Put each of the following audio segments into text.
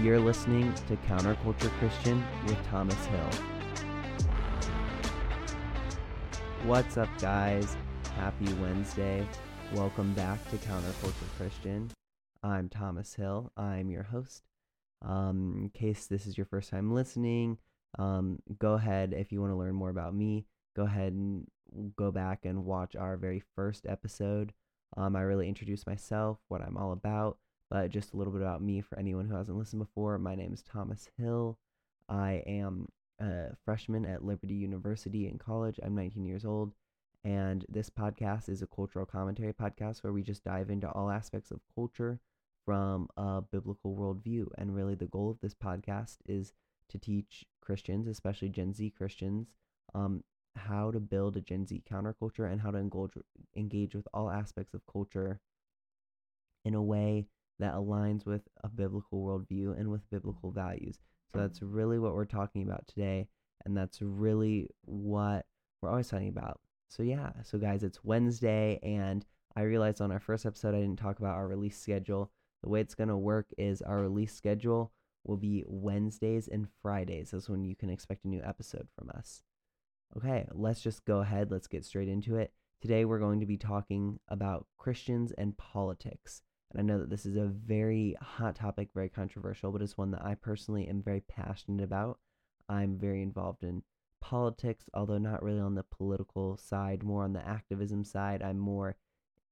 You're listening to Counterculture Christian with Thomas Hill. What's up, guys? Happy Wednesday. Welcome back to Counterculture Christian. I'm Thomas Hill. I'm your host. Um, in case this is your first time listening, um, go ahead if you want to learn more about me. Go ahead and go back and watch our very first episode. Um, I really introduce myself, what I'm all about, but just a little bit about me for anyone who hasn't listened before. My name is Thomas Hill. I am a freshman at Liberty University in college. I'm 19 years old. And this podcast is a cultural commentary podcast where we just dive into all aspects of culture from a biblical worldview. And really, the goal of this podcast is to teach Christians, especially Gen Z Christians, um, how to build a Gen Z counterculture and how to engage, engage with all aspects of culture in a way that aligns with a biblical worldview and with biblical values. So that's really what we're talking about today. And that's really what we're always talking about. So, yeah. So, guys, it's Wednesday. And I realized on our first episode, I didn't talk about our release schedule. The way it's going to work is our release schedule will be Wednesdays and Fridays. That's when you can expect a new episode from us. Okay, let's just go ahead. Let's get straight into it. Today, we're going to be talking about Christians and politics. And I know that this is a very hot topic, very controversial, but it's one that I personally am very passionate about. I'm very involved in politics, although not really on the political side, more on the activism side. I'm more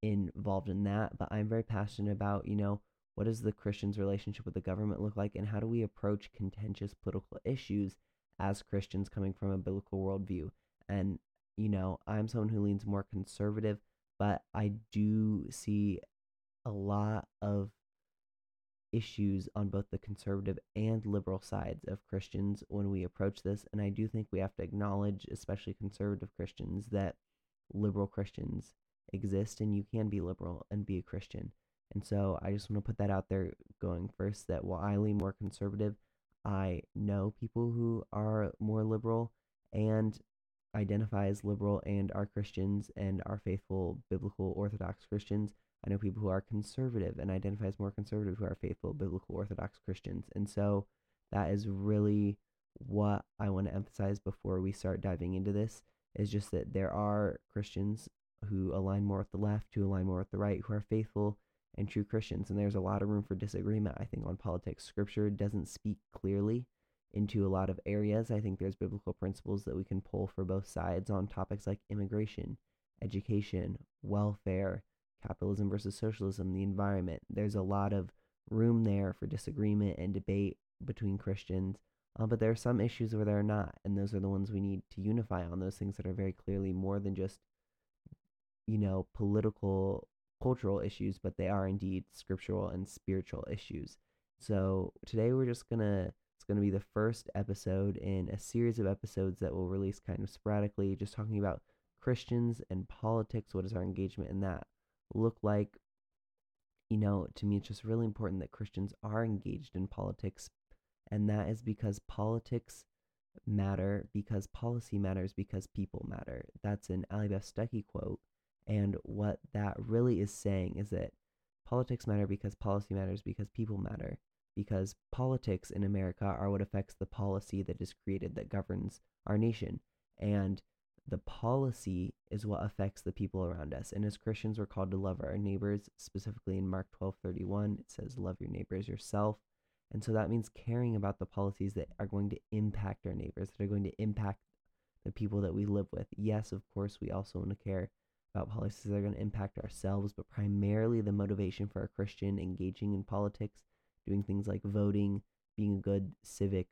involved in that, but I'm very passionate about, you know, what does the Christian's relationship with the government look like and how do we approach contentious political issues as Christians coming from a biblical worldview. And, you know, I'm someone who leans more conservative, but I do see a lot of issues on both the conservative and liberal sides of Christians when we approach this. And I do think we have to acknowledge, especially conservative Christians, that liberal Christians exist and you can be liberal and be a Christian. And so I just want to put that out there going first that while I lean more conservative, I know people who are more liberal and identify as liberal and are Christians and are faithful biblical Orthodox Christians. I know people who are conservative and identify as more conservative who are faithful biblical Orthodox Christians. And so that is really what I want to emphasize before we start diving into this is just that there are Christians who align more with the left, who align more with the right, who are faithful and true Christians. And there's a lot of room for disagreement, I think, on politics. Scripture doesn't speak clearly into a lot of areas. I think there's biblical principles that we can pull for both sides on topics like immigration, education, welfare, capitalism versus socialism, the environment. There's a lot of room there for disagreement and debate between Christians. Uh, but there are some issues where there are not, and those are the ones we need to unify on. Those things that are very clearly more than just, you know, political cultural issues, but they are indeed scriptural and spiritual issues. So today we're just gonna it's gonna be the first episode in a series of episodes that will release kind of sporadically, just talking about Christians and politics. What is our engagement in that look like? You know, to me, it's just really important that Christians are engaged in politics, and that is because politics matter, because policy matters, because people matter. That's an Allie Beth Stuckey quote and what that really is saying is that politics matter because policy matters because people matter. Because politics in America are what affects the policy that is created that governs our nation. And the policy is what affects the people around us. And as Christians, we're called to love our neighbors. Specifically in Mark 12 31, it says, Love your neighbors yourself. And so that means caring about the policies that are going to impact our neighbors, that are going to impact the people that we live with. Yes, of course, we also want to care about policies that are going to impact ourselves, but primarily the motivation for a Christian engaging in politics, doing things like voting, being a good civic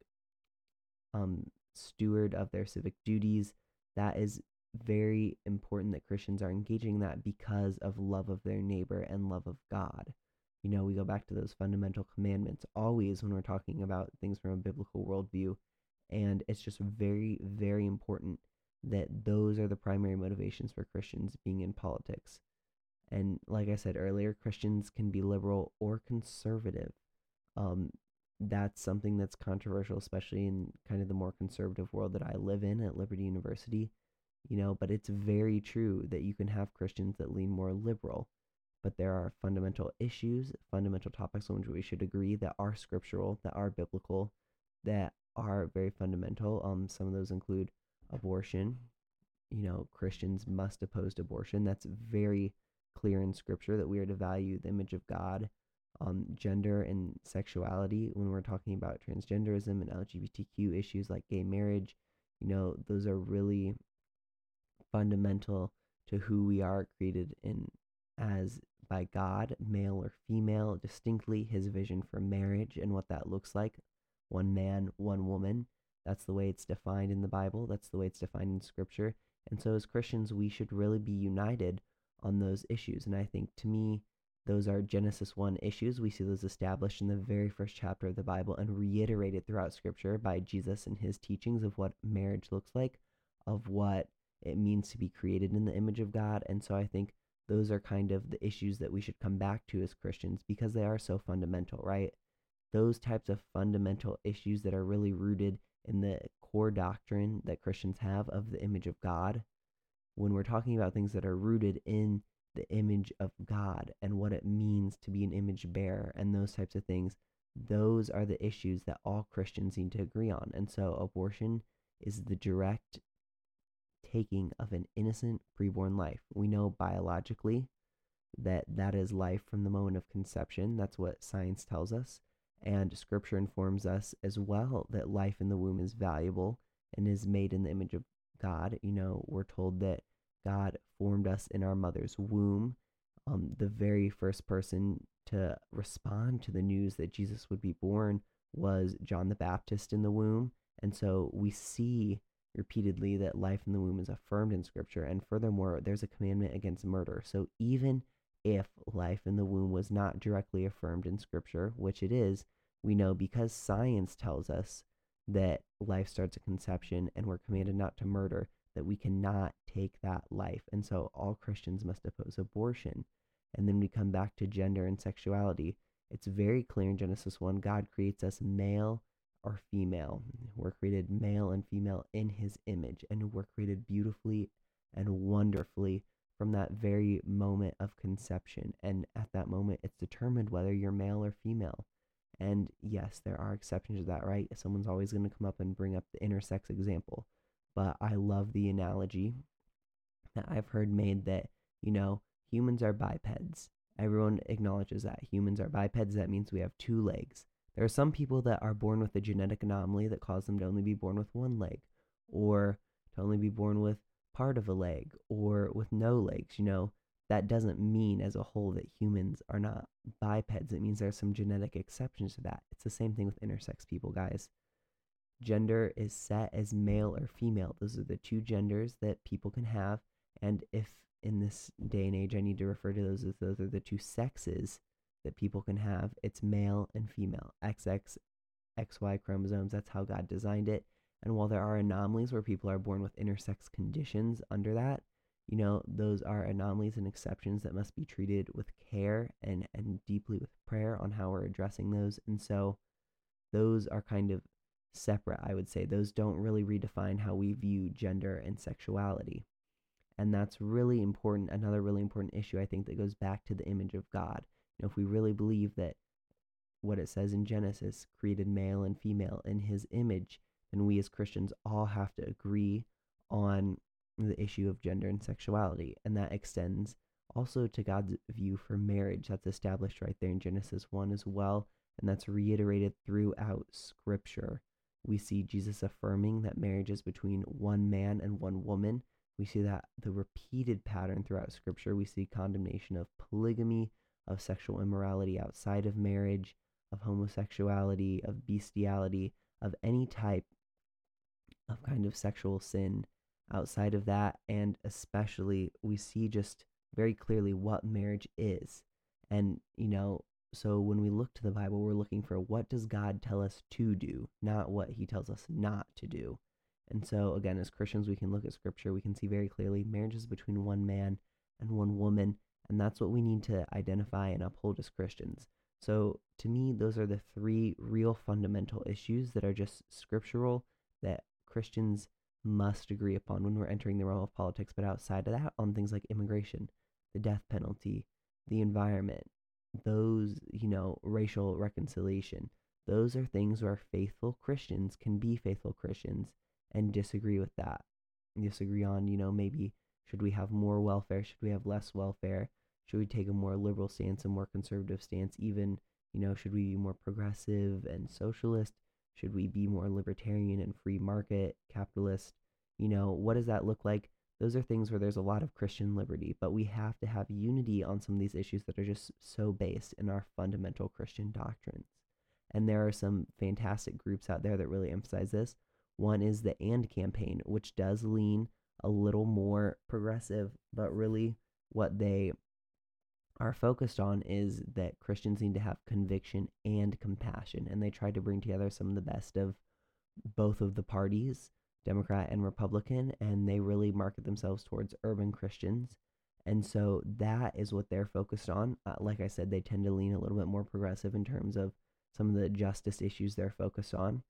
um, steward of their civic duties. That is very important that Christians are engaging that because of love of their neighbor and love of God. You know, we go back to those fundamental commandments always when we're talking about things from a biblical worldview. And it's just very, very important that those are the primary motivations for Christians being in politics. And like I said earlier, Christians can be liberal or conservative. Um, that's something that's controversial, especially in kind of the more conservative world that I live in at Liberty University. You know, but it's very true that you can have Christians that lean more liberal. but there are fundamental issues, fundamental topics on which we should agree that are scriptural, that are biblical, that are very fundamental. Um, some of those include abortion. You know, Christians must oppose abortion. That's very clear in scripture that we are to value the image of God. Um, gender and sexuality, when we're talking about transgenderism and LGBTQ issues like gay marriage, you know, those are really fundamental to who we are created in as by God, male or female, distinctly his vision for marriage and what that looks like one man, one woman. That's the way it's defined in the Bible, that's the way it's defined in Scripture. And so, as Christians, we should really be united on those issues. And I think to me, those are Genesis 1 issues. We see those established in the very first chapter of the Bible and reiterated throughout Scripture by Jesus and his teachings of what marriage looks like, of what it means to be created in the image of God. And so I think those are kind of the issues that we should come back to as Christians because they are so fundamental, right? Those types of fundamental issues that are really rooted in the core doctrine that Christians have of the image of God. When we're talking about things that are rooted in the image of God and what it means to be an image bearer and those types of things, those are the issues that all Christians need to agree on. And so abortion is the direct taking of an innocent preborn life. We know biologically that that is life from the moment of conception. That's what science tells us. And scripture informs us as well that life in the womb is valuable and is made in the image of God. You know, we're told that God formed us in our mother's womb. Um, the very first person to respond to the news that Jesus would be born was John the Baptist in the womb. And so we see repeatedly that life in the womb is affirmed in Scripture. And furthermore, there's a commandment against murder. So even if life in the womb was not directly affirmed in Scripture, which it is, we know because science tells us that life starts at conception and we're commanded not to murder, that we cannot take that life. And so all Christians must oppose abortion. And then we come back to gender and sexuality. It's very clear in Genesis 1 God creates us male or female. We're created male and female in his image, and we're created beautifully and wonderfully from that very moment of conception. And at that moment, it's determined whether you're male or female. And yes, there are exceptions to that, right? Someone's always going to come up and bring up the intersex example. But I love the analogy that I've heard made that, you know, humans are bipeds. Everyone acknowledges that humans are bipeds. That means we have two legs. There are some people that are born with a genetic anomaly that causes them to only be born with one leg, or to only be born with part of a leg, or with no legs. You know, that doesn't mean as a whole that humans are not bipeds. It means there are some genetic exceptions to that. It's the same thing with intersex people, guys. Gender is set as male or female. Those are the two genders that people can have. And if in this day and age I need to refer to those as those are the two sexes, that people can have. It's male and female, XX, XY chromosomes. That's how God designed it. And while there are anomalies where people are born with intersex conditions under that, you know, those are anomalies and exceptions that must be treated with care and, and deeply with prayer on how we're addressing those. And so those are kind of separate, I would say. Those don't really redefine how we view gender and sexuality. And that's really important. Another really important issue, I think, that goes back to the image of God know, if we really believe that what it says in Genesis created male and female in his image, then we as Christians all have to agree on the issue of gender and sexuality. And that extends also to God's view for marriage. That's established right there in Genesis 1 as well. And that's reiterated throughout Scripture. We see Jesus affirming that marriage is between one man and one woman. We see that the repeated pattern throughout Scripture. We see condemnation of polygamy, of sexual immorality outside of marriage, of homosexuality, of bestiality, of any type of kind of sexual sin outside of that. And especially, we see just very clearly what marriage is. And, you know, so when we look to the Bible, we're looking for what does God tell us to do, not what he tells us not to do. And so, again, as Christians, we can look at scripture, we can see very clearly marriage is between one man and one woman. And that's what we need to identify and uphold as Christians. So, to me, those are the three real fundamental issues that are just scriptural that Christians must agree upon when we're entering the realm of politics. But outside of that, on things like immigration, the death penalty, the environment, those, you know, racial reconciliation, those are things where faithful Christians can be faithful Christians and disagree with that. Disagree on, you know, maybe should we have more welfare? Should we have less welfare? Should we take a more liberal stance, a more conservative stance? Even, you know, should we be more progressive and socialist? Should we be more libertarian and free market, capitalist? You know, what does that look like? Those are things where there's a lot of Christian liberty, but we have to have unity on some of these issues that are just so based in our fundamental Christian doctrines. And there are some fantastic groups out there that really emphasize this. One is the AND campaign, which does lean a little more progressive, but really what they are focused on is that Christians need to have conviction and compassion. And they try to bring together some of the best of both of the parties Democrat and Republican, and they really market themselves towards urban Christians. And so that is what they're focused on. Uh, like I said, they tend to lean a little bit more progressive in terms of some of the justice issues they're focused on,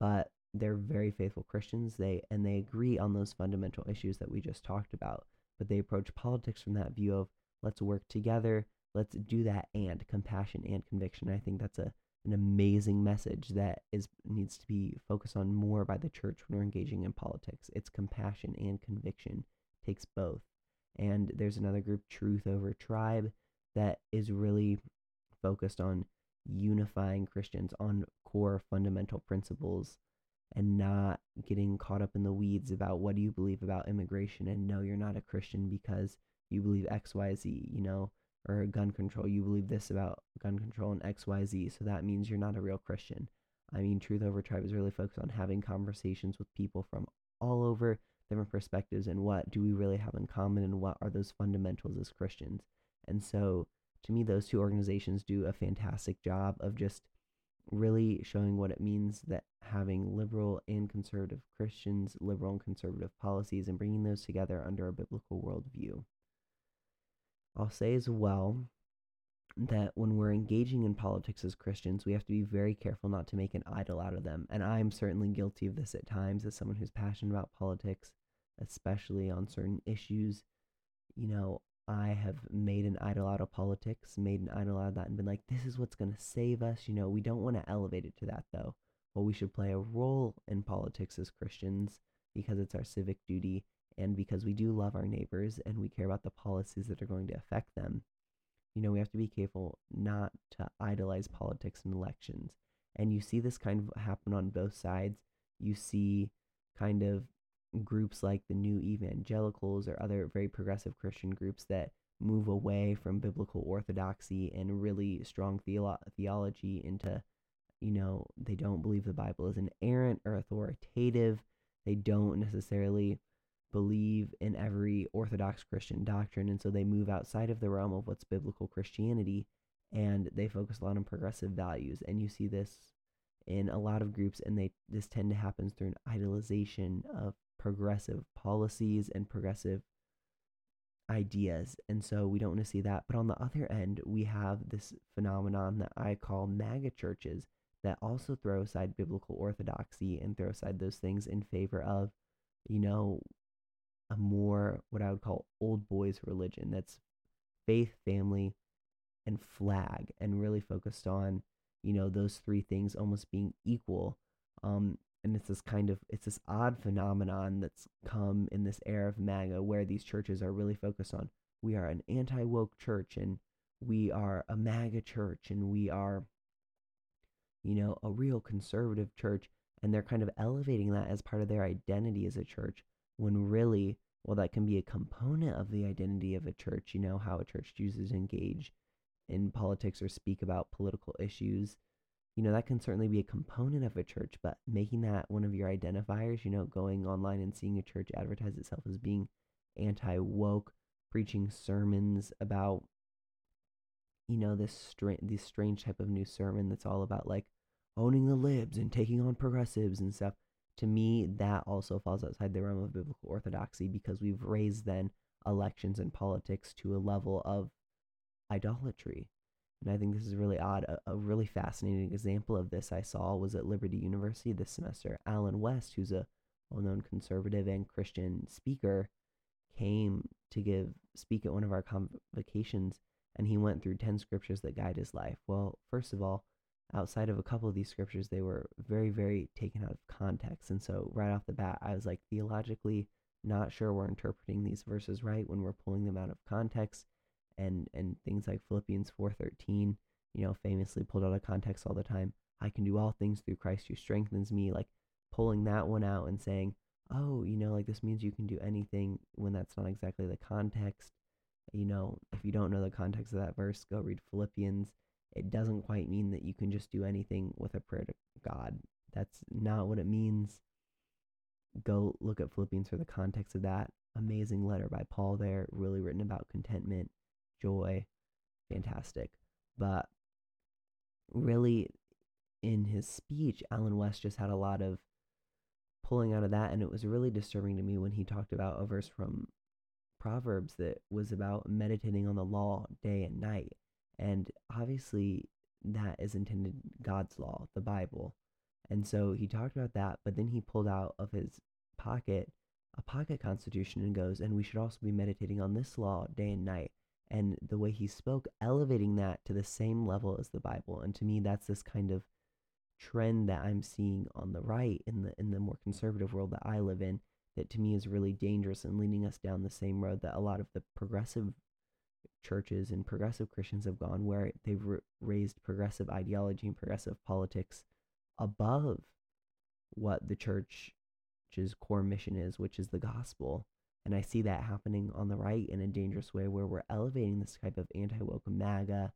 but they're very faithful Christians. They and they agree on those fundamental issues that we just talked about. But they approach politics from that view of let's work together, let's do that and compassion and conviction. I think that's a an amazing message that is needs to be focused on more by the church when we're engaging in politics. It's compassion and conviction takes both. And there's another group, Truth Over Tribe, that is really focused on unifying Christians on core fundamental principles and not getting caught up in the weeds about what do you believe about immigration and no you're not a Christian because you believe XYZ, you know, or gun control, you believe this about gun control and XYZ, so that means you're not a real Christian. I mean, Truth Over Tribe is really focused on having conversations with people from all over different perspectives and what do we really have in common and what are those fundamentals as Christians. And so, to me, those two organizations do a fantastic job of just really showing what it means that having liberal and conservative Christians, liberal and conservative policies, and bringing those together under a biblical worldview. I'll say as well that when we're engaging in politics as Christians, we have to be very careful not to make an idol out of them. And I'm certainly guilty of this at times as someone who's passionate about politics, especially on certain issues. You know, I have made an idol out of politics, made an idol out of that, and been like, this is what's going to save us. You know, we don't want to elevate it to that though. Well, we should play a role in politics as Christians because it's our civic duty and because we do love our neighbors and we care about the policies that are going to affect them, you know, we have to be careful not to idolize politics and elections. And you see this kind of happen on both sides. You see kind of groups like the New Evangelicals or other very progressive Christian groups that move away from biblical orthodoxy and really strong theolo- theology into, you know, they don't believe the Bible is inerrant or authoritative. They don't necessarily believe in every Orthodox Christian doctrine, and so they move outside of the realm of what's biblical Christianity and they focus a lot on progressive values. And you see this in a lot of groups, and they this tend to happen through an idolization of progressive policies and progressive ideas. And so we don't want to see that. But on the other end, we have this phenomenon that I call MAGA churches that also throw aside biblical orthodoxy and throw aside those things in favor of, you know, a more what I would call old boys religion that's faith, family, and flag, and really focused on you know those three things almost being equal. Um, and it's this kind of it's this odd phenomenon that's come in this era of MAGA where these churches are really focused on we are an anti woke church and we are a MAGA church and we are you know a real conservative church and they're kind of elevating that as part of their identity as a church when really, well, that can be a component of the identity of a church, you know, how a church chooses to engage in politics or speak about political issues. You know, that can certainly be a component of a church, but making that one of your identifiers, you know, going online and seeing a church advertise itself as being anti woke, preaching sermons about, you know, this, stra- this strange type of new sermon that's all about like owning the libs and taking on progressives and stuff to me, that also falls outside the realm of biblical orthodoxy because we've raised then elections and politics to a level of idolatry. And I think this is really odd. A, a, really fascinating example of this I saw was at Liberty University this semester. Allen West, who's a well known conservative and Christian speaker, came to give speak at one of our convocations and he went through 10 scriptures that guide his life. Well, first of all, outside of a couple of these scriptures, they were very, very taken out of context. And so, right off the bat, I was like, theologically, not sure we're interpreting these verses right when we're pulling them out of context. And, and things like Philippians 4:13, you know, famously pulled out of context all the time. I can do all things through Christ who strengthens me. Like pulling that one out and saying, oh, you know, like this means you can do anything when that's not exactly the context. You know, if you don't know the context of that verse, go read Philippians. It doesn't quite mean that you can just do anything with a prayer to God. That's not what it means. Go look at Philippians for the context of that. Amazing letter by Paul there, really written about contentment, joy, fantastic. But really, in his speech, Allen West just had a lot of pulling out of that, and it was really disturbing to me when he talked about a verse from Proverbs that was about meditating on the law day and night. And obviously, that is intended God's law, the Bible. And so he talked about that, but then he pulled out of his pocket a pocket constitution and goes, and we should also be meditating on this law day and night. And the way he spoke, elevating that to the same level as the Bible. And to me, that's this kind of trend that I'm seeing on the right in the in the more conservative world that I live in that to me is really dangerous and leading us down the same road that a lot of the progressive churches and progressive Christians have gone where they've raised progressive ideology and progressive politics above what the church's core mission is, which is the gospel. And I see that happening on the right in a dangerous way where we're elevating this type of anti woke MAGA,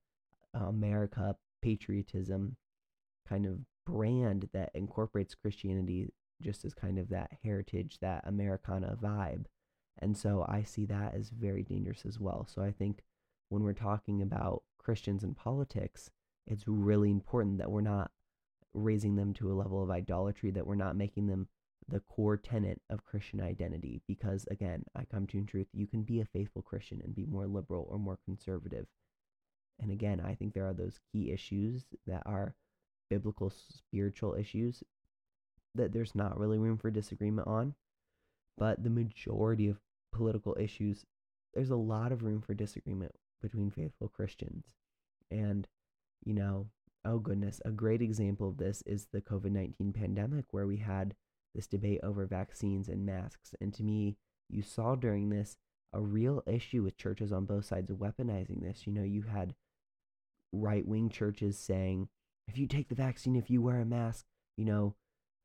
America, patriotism kind of brand that incorporates Christianity just as kind of that heritage, that Americana vibe. And so I see that as very dangerous as well. So I think when we're talking about Christians and politics, it's really important that we're not raising them to a level of idolatry, that we're not making them the core tenet of Christian identity. Because again, I come to in truth, you can be a faithful Christian and be more liberal or more conservative. And again, I think there are those key issues that are biblical spiritual issues that there's not really room for disagreement on. But the majority of political issues, there's a lot of room for disagreement between faithful Christians. And, you know, oh goodness, a great example of this is the COVID 19 pandemic, where we had this debate over vaccines and masks. And to me, you saw during this a real issue with churches on both sides weaponizing this. You know, you had right wing churches saying, if you take the vaccine, if you wear a mask, you know,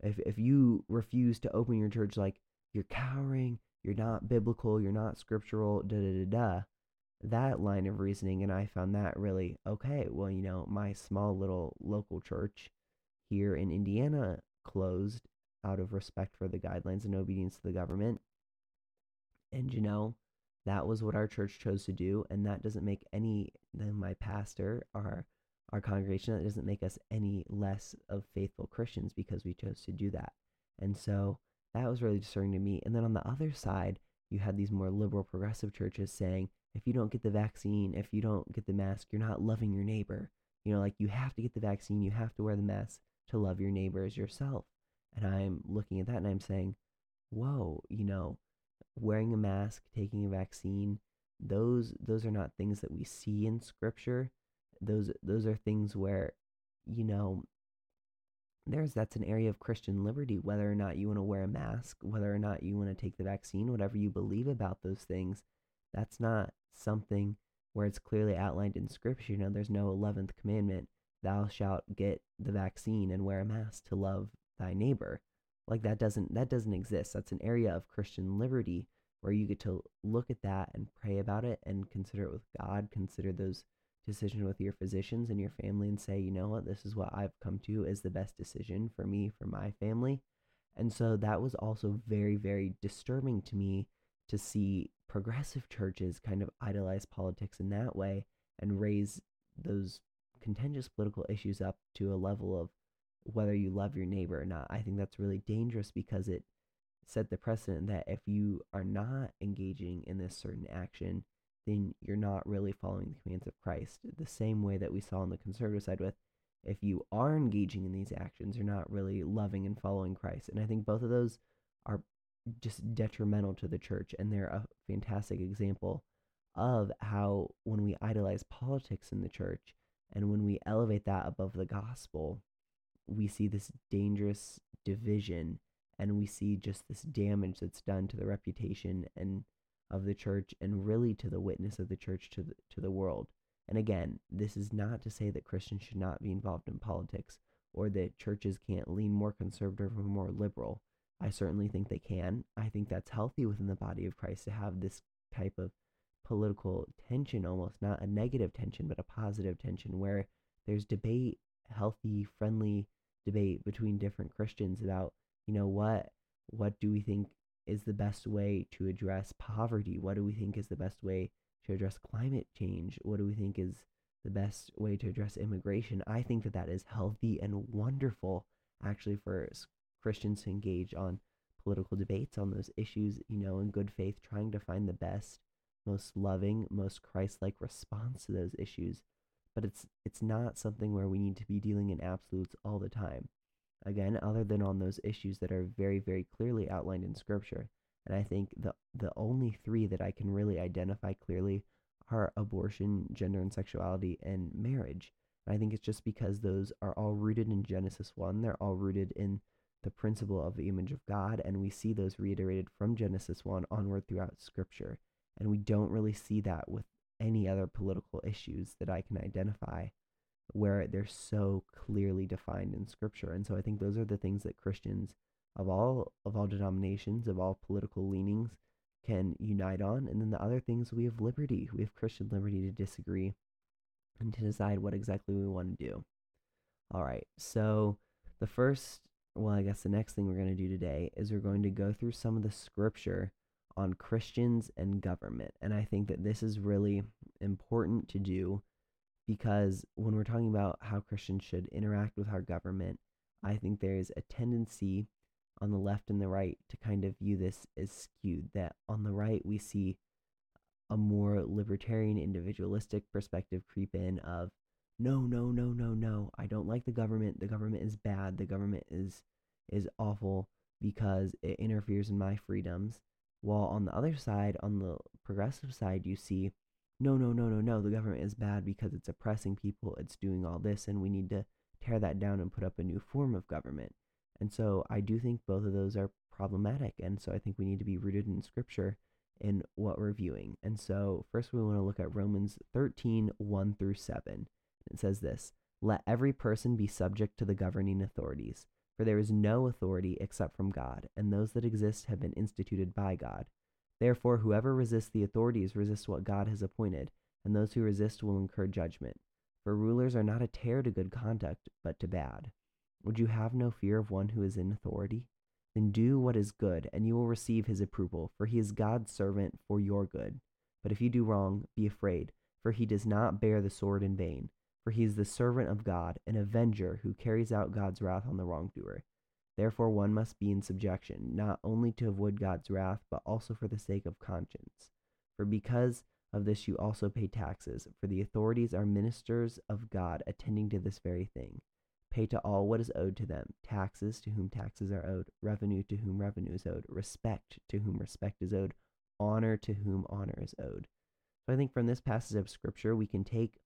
if if you refuse to open your church, like you're cowering, you're not biblical, you're not scriptural, da da da da. That line of reasoning, and I found that really okay. Well, you know, my small little local church here in Indiana closed out of respect for the guidelines and obedience to the government. And you know, that was what our church chose to do, and that doesn't make any my pastor, our our congregation. That doesn't make us any less of faithful Christians because we chose to do that. And so that was really disturbing to me. And then on the other side, you had these more liberal progressive churches saying, if you don't get the vaccine, if you don't get the mask, you're not loving your neighbor. You know, like you have to get the vaccine, you have to wear the mask to love your neighbor as yourself. And I'm looking at that and I'm saying, whoa, you know, wearing a mask, taking a vaccine, those those are not things that we see in scripture those those are things where you know there's that's an area of Christian liberty whether or not you want to wear a mask whether or not you want to take the vaccine whatever you believe about those things that's not something where it's clearly outlined in scripture. You know there's no 11th commandment thou shalt get the vaccine and wear a mask to love thy neighbor. Like that doesn't that doesn't exist. That's an area of christian liberty where you get to look at that and pray about it and consider it with god consider those decision with your physicians and your family and say, you know what, this is what I've come to is the best decision for me, for my family. And so that was also very, very disturbing to me to see progressive churches kind of idolize politics in that way and raise those contentious political issues up to a level of whether you love your neighbor or not. I think that's really dangerous because it set the precedent that if you are not engaging in this certain action, then you're not really following the commands of Christ. The same way that we saw on the conservative side with if you are engaging in these actions, you're not really loving and following Christ. And I think both of those are just detrimental to the church and they're a fantastic example of how when we idolize politics in the church and when we elevate that above the gospel, we see this dangerous division and we see just this damage that's done to the reputation and of the church and really to the witness of the church to the, to the world. And again, this is not to say that Christians should not be involved in politics or that churches can't lean more conservative or more liberal. I certainly think they can. I think that's healthy within the body of Christ to have this type of political tension almost, not a negative tension, but a positive tension where there's debate, healthy, friendly debate between different Christians about, you know, what what do we think is the best way to address poverty? What do we think is the best way to address climate change? What do we think is the best way to address immigration? I think that that is healthy and wonderful actually for Christians to engage on political debates on those issues, you know, in good faith, trying to find the best, most loving, most Christ-like response to those issues. But it's it's not something where we need to be dealing in absolutes all the time. Again, other than on those issues that are very, very clearly outlined in Scripture. And I think the the only three that I can really identify clearly are abortion, gender and sexuality, and marriage. And I think it's just because those are all rooted in Genesis 1. They're all rooted in the principle of the image of God, and we see those reiterated from Genesis 1 onward throughout Scripture. And we don't really see that with any other political issues that I can identify where they're so clearly defined in Scripture. And so I think those are the things that Christians of all of all denominations, of all political leanings, can unite on. And then the other things we have liberty. We have Christian liberty to disagree and to decide what exactly we want to do. All right. So the first well, I guess the next thing we're going to do today is we're going to go through some of the scripture on Christians and government. And I think that this is really important to do because when we're talking about how Christians should interact with our government, I think there's a tendency on the left and the right to kind of view this as skewed. That on the right, we see a more libertarian, individualistic perspective creep in of no, no, no, no, no. I don't like the government. The government is bad. The government is is awful because it interferes in my freedoms. While on the other side, on the progressive side, you see no, no, no, no, no. The government is bad because it's oppressing people. It's doing all this, and we need to tear that down and put up a new form of government. And so I do think both of those are problematic. And so I think we need to be rooted in scripture in what we're viewing. And so first we want to look at Romans 13, 1 through 7. It says this Let every person be subject to the governing authorities, for there is no authority except from God, and those that exist have been instituted by God. Therefore, whoever resists the authorities resists what God has appointed, and those who resist will incur judgment. For rulers are not a terror to good conduct, but to bad. Would you have no fear of one who is in authority? Then do what is good, and you will receive his approval, for he is God's servant for your good. But if you do wrong, be afraid, for he does not bear the sword in vain for he is the servant of God, an avenger who carries out God's wrath on the wrongdoer. Therefore, one must be in subjection, not only to avoid God's wrath, but also for the sake of conscience. For because of this you also pay taxes, for the authorities are ministers of God, attending to this very thing. Pay to all what is owed to them taxes to whom taxes are owed, revenue to whom revenue is owed, respect to whom respect is owed, honor to whom honor is owed. So I think from this passage of Scripture, we can take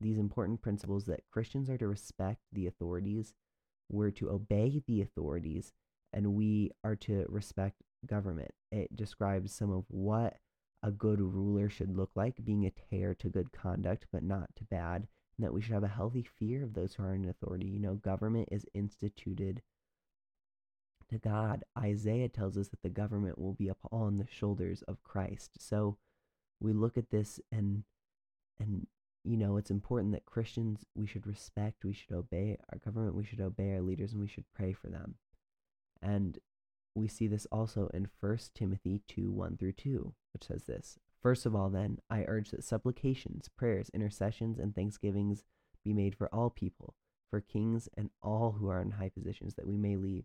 these important principles that Christians are to respect the authorities, we're to obey the authorities, and we are to respect government. It describes some of what a good ruler should look like, being a terror to good conduct, but not to bad, and that we should have a healthy fear of those who are in authority. You know, government is instituted to God. Isaiah tells us that the government will be upon the shoulders of Christ. So we look at this and and you know, it's important that Christians, we should respect, we should obey our government, we should obey our leaders, and we should pray for them. And we see this also in 1 Timothy 2 1 through 2, which says this First of all, then, I urge that supplications, prayers, intercessions, and thanksgivings be made for all people, for kings and all who are in high positions, that we may lead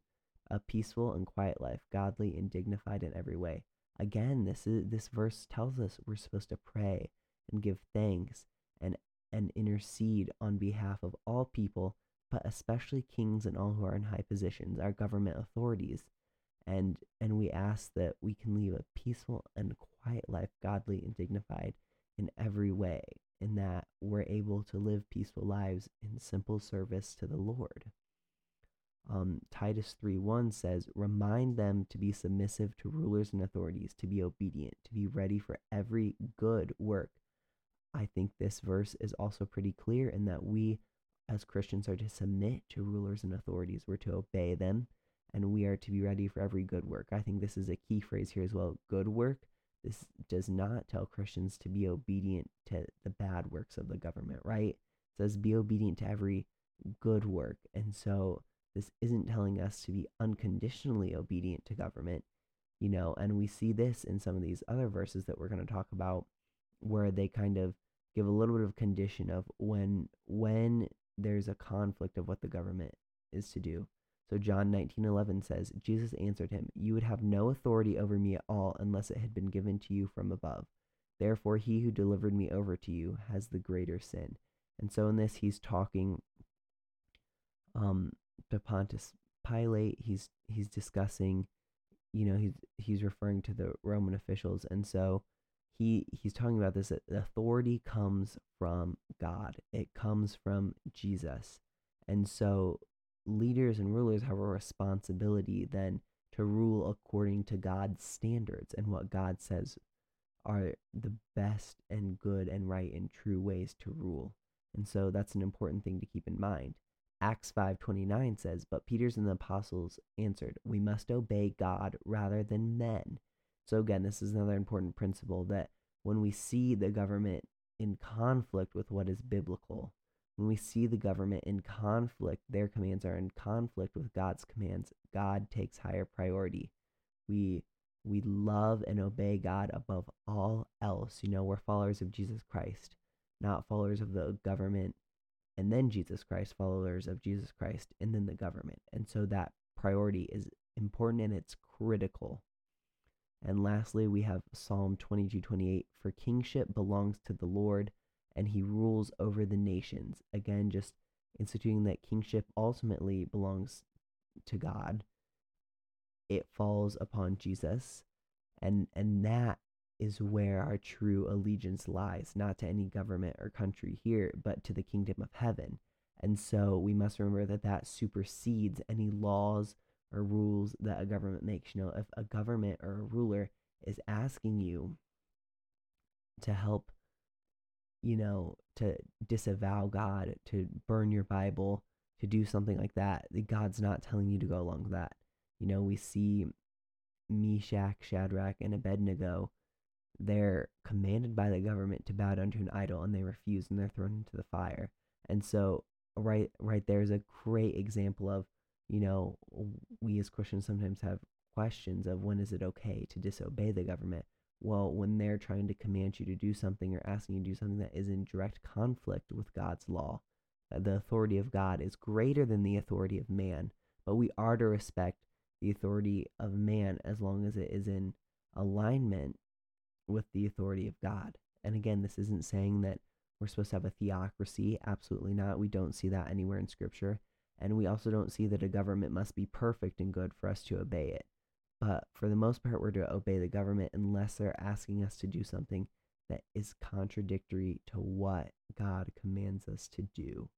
a peaceful and quiet life, godly and dignified in every way. Again, this is this verse tells us we're supposed to pray and give thanks and, and intercede on behalf of all people, but especially kings and all who are in high positions, our government authorities. And, and we ask that we can live a peaceful and quiet life, godly and dignified in every way, in that we're able to live peaceful lives in simple service to the Lord. Um, Titus 3 1 says, Remind them to be submissive to rulers and authorities, to be obedient, to be ready for every good work. I think this verse is also pretty clear in that we as Christians are to submit to rulers and authorities, we're to obey them, and we are to be ready for every good work. I think this is a key phrase here as well good work. This does not tell Christians to be obedient to the bad works of the government, right? It says be obedient to every good work. And so this isn't telling us to be unconditionally obedient to government, you know, and we see this in some of these other verses that we're going to talk about where they kind of give a little bit of condition of when when there's a conflict of what the government is to do. So John 19:11 says, Jesus answered him, "You would have no authority over me at all unless it had been given to you from above. Therefore he who delivered me over to you has the greater sin." And so in this he's talking um to Pontius Pilate. He's he's discussing, you know, he's he's referring to the Roman officials and so he he's talking about this that authority comes from God. It comes from Jesus. And so leaders and rulers have a responsibility then to rule according to God's standards and what God says are the best and good and right and true ways to rule. And so that's an important thing to keep in mind. Acts 5:29 says, "But Peter's and the apostles answered, we must obey God rather than men." So again, this is another important principle that when we see the government in conflict with what is biblical, when we see the government in conflict, their commands are in conflict with God's commands, God takes higher priority. We we love and obey God above all else. You know, we're followers of Jesus Christ, not followers of the government and then Jesus Christ, followers of Jesus Christ, and then the government. And so that priority is important and it's critical. And lastly, we have Psalm 22:28 For kingship belongs to the Lord, and he rules over the nations. Again, just instituting that kingship ultimately belongs to God. It falls upon Jesus, and and that is where our true allegiance lies, not to any government or country here, but to the kingdom of heaven. And so we must remember that that supersedes any laws or rules that a government makes. You know, if a government or a ruler is asking you to help, you know, to disavow God, to burn your Bible, to do something like that, God's not telling you to go along with that. You know, we see Meshach, Shadrach, and Abednego they're commanded by the government to bow down to an idol and they refuse and they're thrown into the fire. And so right right there is a great example of, you know, we as Christians sometimes have questions of when is it okay to disobey the government? Well, when they're trying to command you to do something or asking you to do something that is in direct conflict with God's law, the authority of God is greater than the authority of man, but we are to respect the authority of man as long as it is in alignment with the authority of God. And again, this isn't saying that we're supposed to have a theocracy. Absolutely not. We don't see that anywhere in Scripture. And we also don't see that a government must be perfect and good for us to obey it. But for the most part, we're to obey the government unless they're asking us to do something that is contradictory to what God commands us to do.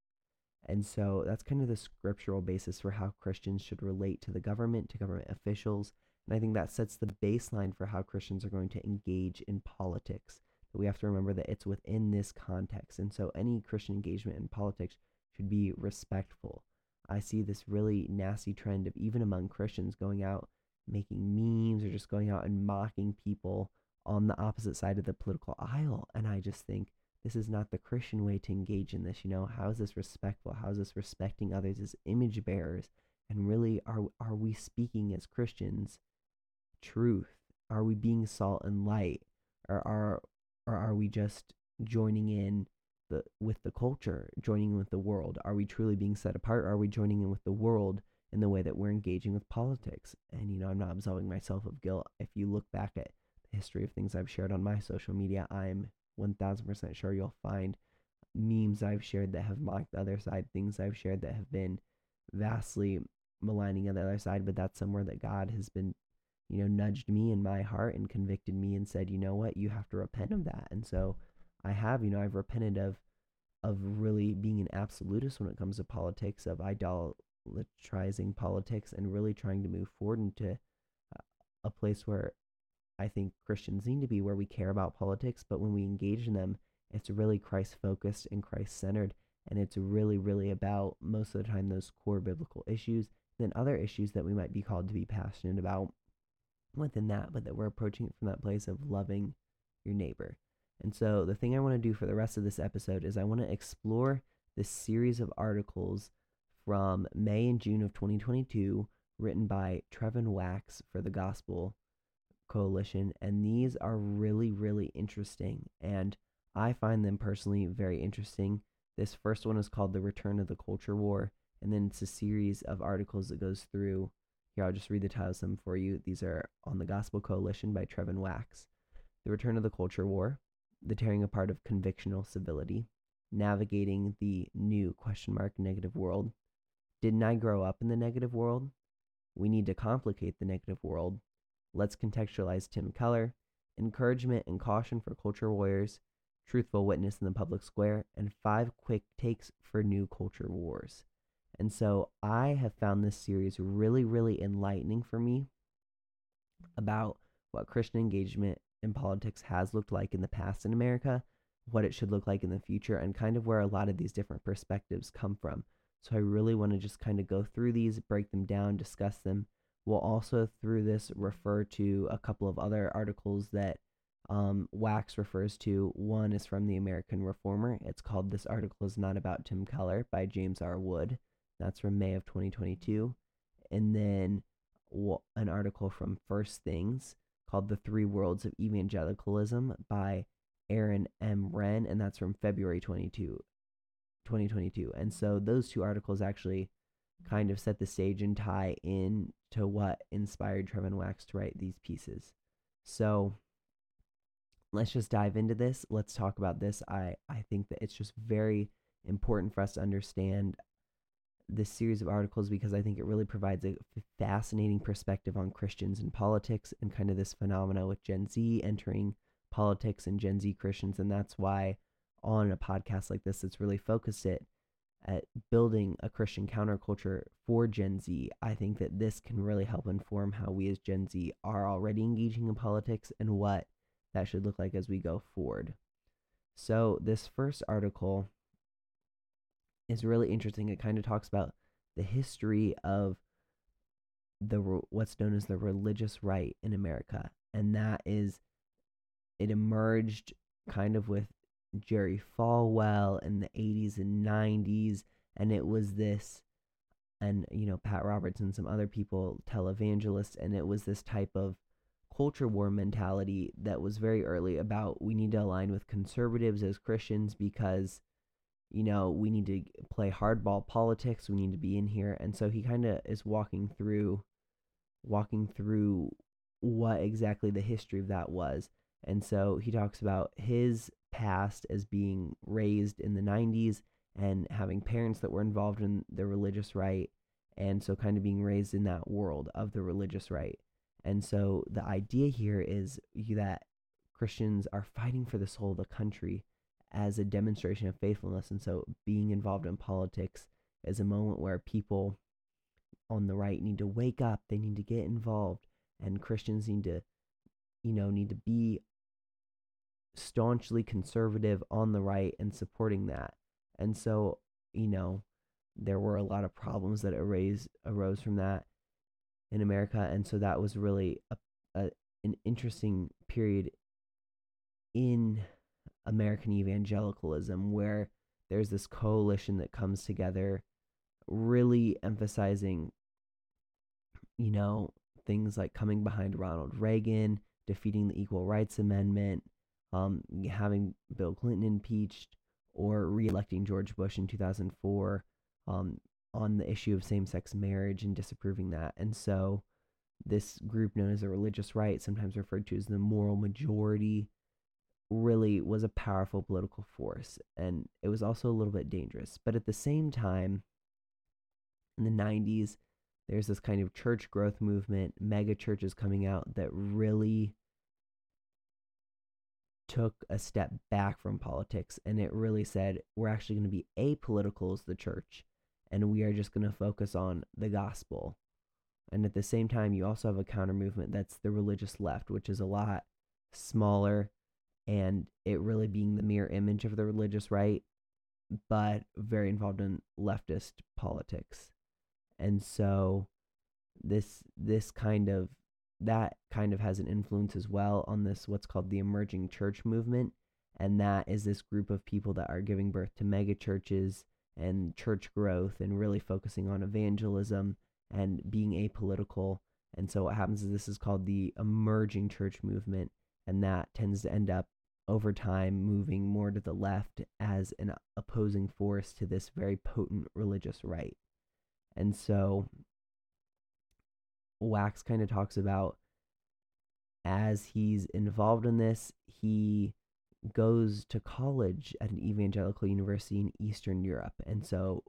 And so that's kind of the scriptural basis for how Christians should relate to the government, to government officials, and I think that sets the baseline for how Christians are going to engage in politics. But we have to remember that it's within this context. And so any Christian engagement in politics should be respectful. I see this really nasty trend of even among Christians going out making memes or just going out and mocking people on the opposite side of the political aisle. And I just think this is not the Christian way to engage in this. You know, how is this respectful? How is this respecting others as image bearers? And really, are are we speaking as Christians truth? Are we being salt and light? Or are or are we just joining in the with the culture, joining in with the world? Are we truly being set apart? Are we joining in with the world in the way that we're engaging with politics? And you know, I'm not absolving myself of guilt. If you look back at the history of things I've shared on my social media, I'm 1000% sure you'll find memes I've shared that have mocked the other side, things I've shared that have been vastly maligning the other side, but that's somewhere that God has been you know, nudged me in my heart and convicted me and said, you know what, you have to repent of that. And so I have, you know, I've repented of of really being an absolutist when it comes to politics, of idolatrizing politics, and really trying to move forward into uh, a place where I think Christians need to be, where we care about politics, but when we engage in them, it's really Christ focused and Christ centered. And it's really, really about most of the time those core biblical issues, then other issues that we might be called to be passionate about within that, but that we're approaching it from that place of loving your neighbor. And so, the thing I want to do for the rest of this episode is I want to explore this series of articles from May and June of 2022 written by Trevin Wax for the Gospel Coalition. And these are really, really interesting. And I find them personally very interesting. This first one is called The Return of the Culture War. And then it's a series of articles that goes through. Here, I'll just read the titles of them for you. These are on the Gospel Coalition by Trevin Wax. The Return of the Culture War, The Tearing Apart of Convictional Civility, Navigating the New question mark negative world. Didn't I grow up in the negative world? We need to complicate the negative world. Let's contextualize Tim Keller. Encouragement and caution for culture warriors. Truthful witness in the public square. And five quick takes for new culture wars. And so I have found this series really, really enlightening for me about what Christian engagement in politics has looked like in the past in America, what it should look like in the future, and kind of where a lot of these different perspectives come from. So I really want to just kind of go through these, break them down, discuss them. We'll also, through this, refer to a couple of other articles that um, Wax refers to. One is from the American Reformer. It's called This Article is Not About Tim Keller by James R. Wood. That's from May of 2022. And then an article from First Things called The Three Worlds of Evangelicalism by Aaron M. Renn, and that's from February 22, 2022. And so those two articles actually kind of set the stage and tie in to what inspired Trevin Wax to write these pieces. So let's just dive into this. Let's talk about this. I, I think that it's just very important for us to understand this series of articles because I think it really provides a fascinating perspective on Christians and politics and kind of this phenomena with Gen Z entering politics and Gen Z Christians. And that's why on a podcast like this that's really focused it at building a Christian counterculture for Gen Z, I think that this can really help inform how we as Gen Z are already engaging in politics and what that should look like as we go forward. So, this first article is really interesting. It kind of talks about the history of the what's known as the religious right in America, and that is it emerged kind of with Jerry Falwell in the 80s and 90s, and it was this, and you know Pat Roberts and some other people, televangelists, and it was this type of culture war mentality that was very early about we need to align with conservatives as Christians because you know, we need to play hardball politics. We need to be in here. And so he kind of is walking through, walking through what exactly the history of that was. And so he talks about his past as being raised in the 90s and having parents that were involved in the religious right. And so kind of being raised in that world of the religious right. And so the idea here is that Christians are fighting for the soul of the country as a demonstration of faithfulness. And so being involved in politics is a moment where people on the right need to wake up, they need to get involved, and Christians need to, you know, need to be staunchly conservative on the right and supporting that. And so, you know, there were a lot of problems that arose arose from that in America, and so that was really a, a an interesting period in American evangelicalism, where there's this coalition that comes together, really emphasizing, you know, things like coming behind Ronald Reagan, defeating the Equal Rights Amendment, um, having Bill Clinton impeached, or reelecting George Bush in 2004 um, on the issue of same sex marriage and disapproving that. And so, this group known as the religious right, sometimes referred to as the moral majority, really was a powerful political force and it was also a little bit dangerous. But at the same time, in the 90s, there's this kind of church growth movement, mega churches coming out that really took a step back from politics and it really said we're actually going to be apolitical as the church and we are just going to focus on the gospel. And at the same time, you also have a counter movement that's the religious left, which is a lot smaller and it really being the mirror image of the religious right, but very involved in leftist politics. And so this this kind of that kind of has an influence as well on this what's called the emerging church movement and that is this group of people that are giving birth to mega churches and church growth and really focusing on evangelism and being apolitical and so what happens is this is called the emerging church movement and that tends to end up over time moving more to the left as an opposing force to this very potent religious right and so Wax kind of talks about as he's involved in this, he goes to college at an evangelical university in Eastern Europe. And so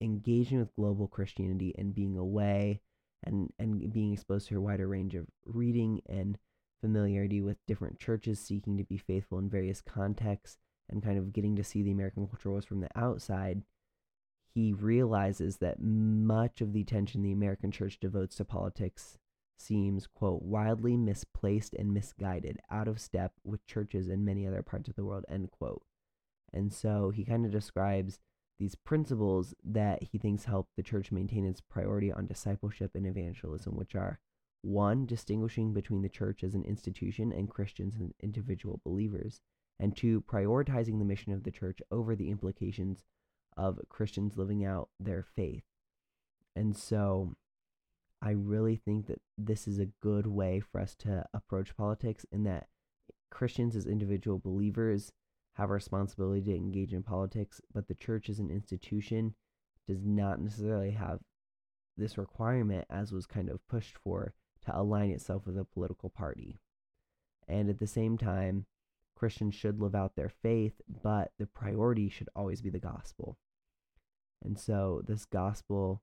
engaging with global Christianity and being away and, and being exposed to a wider range of reading and familiarity with different churches seeking to be faithful in various contexts and kind of getting to see the American culture was from the outside he realizes that much of the attention the American church devotes to politics seems, quote, wildly misplaced and misguided, out of step with churches in many other parts of the world, end quote. And so he kind of describes these principles that he thinks help the church maintain its priority on discipleship and evangelism, which are one, distinguishing between the church as an institution and Christians and individual believers, and two, prioritizing the mission of the church over the implications of Christians living out their faith. And so I really think that this is a good way for us to approach politics in that Christians as individual believers have a responsibility to engage in politics, but the church as an institution does not necessarily have this requirement as was kind of pushed for to align itself with a political party. And at the same time, Christians should live out their faith, but the priority should always be the gospel. And so this gospel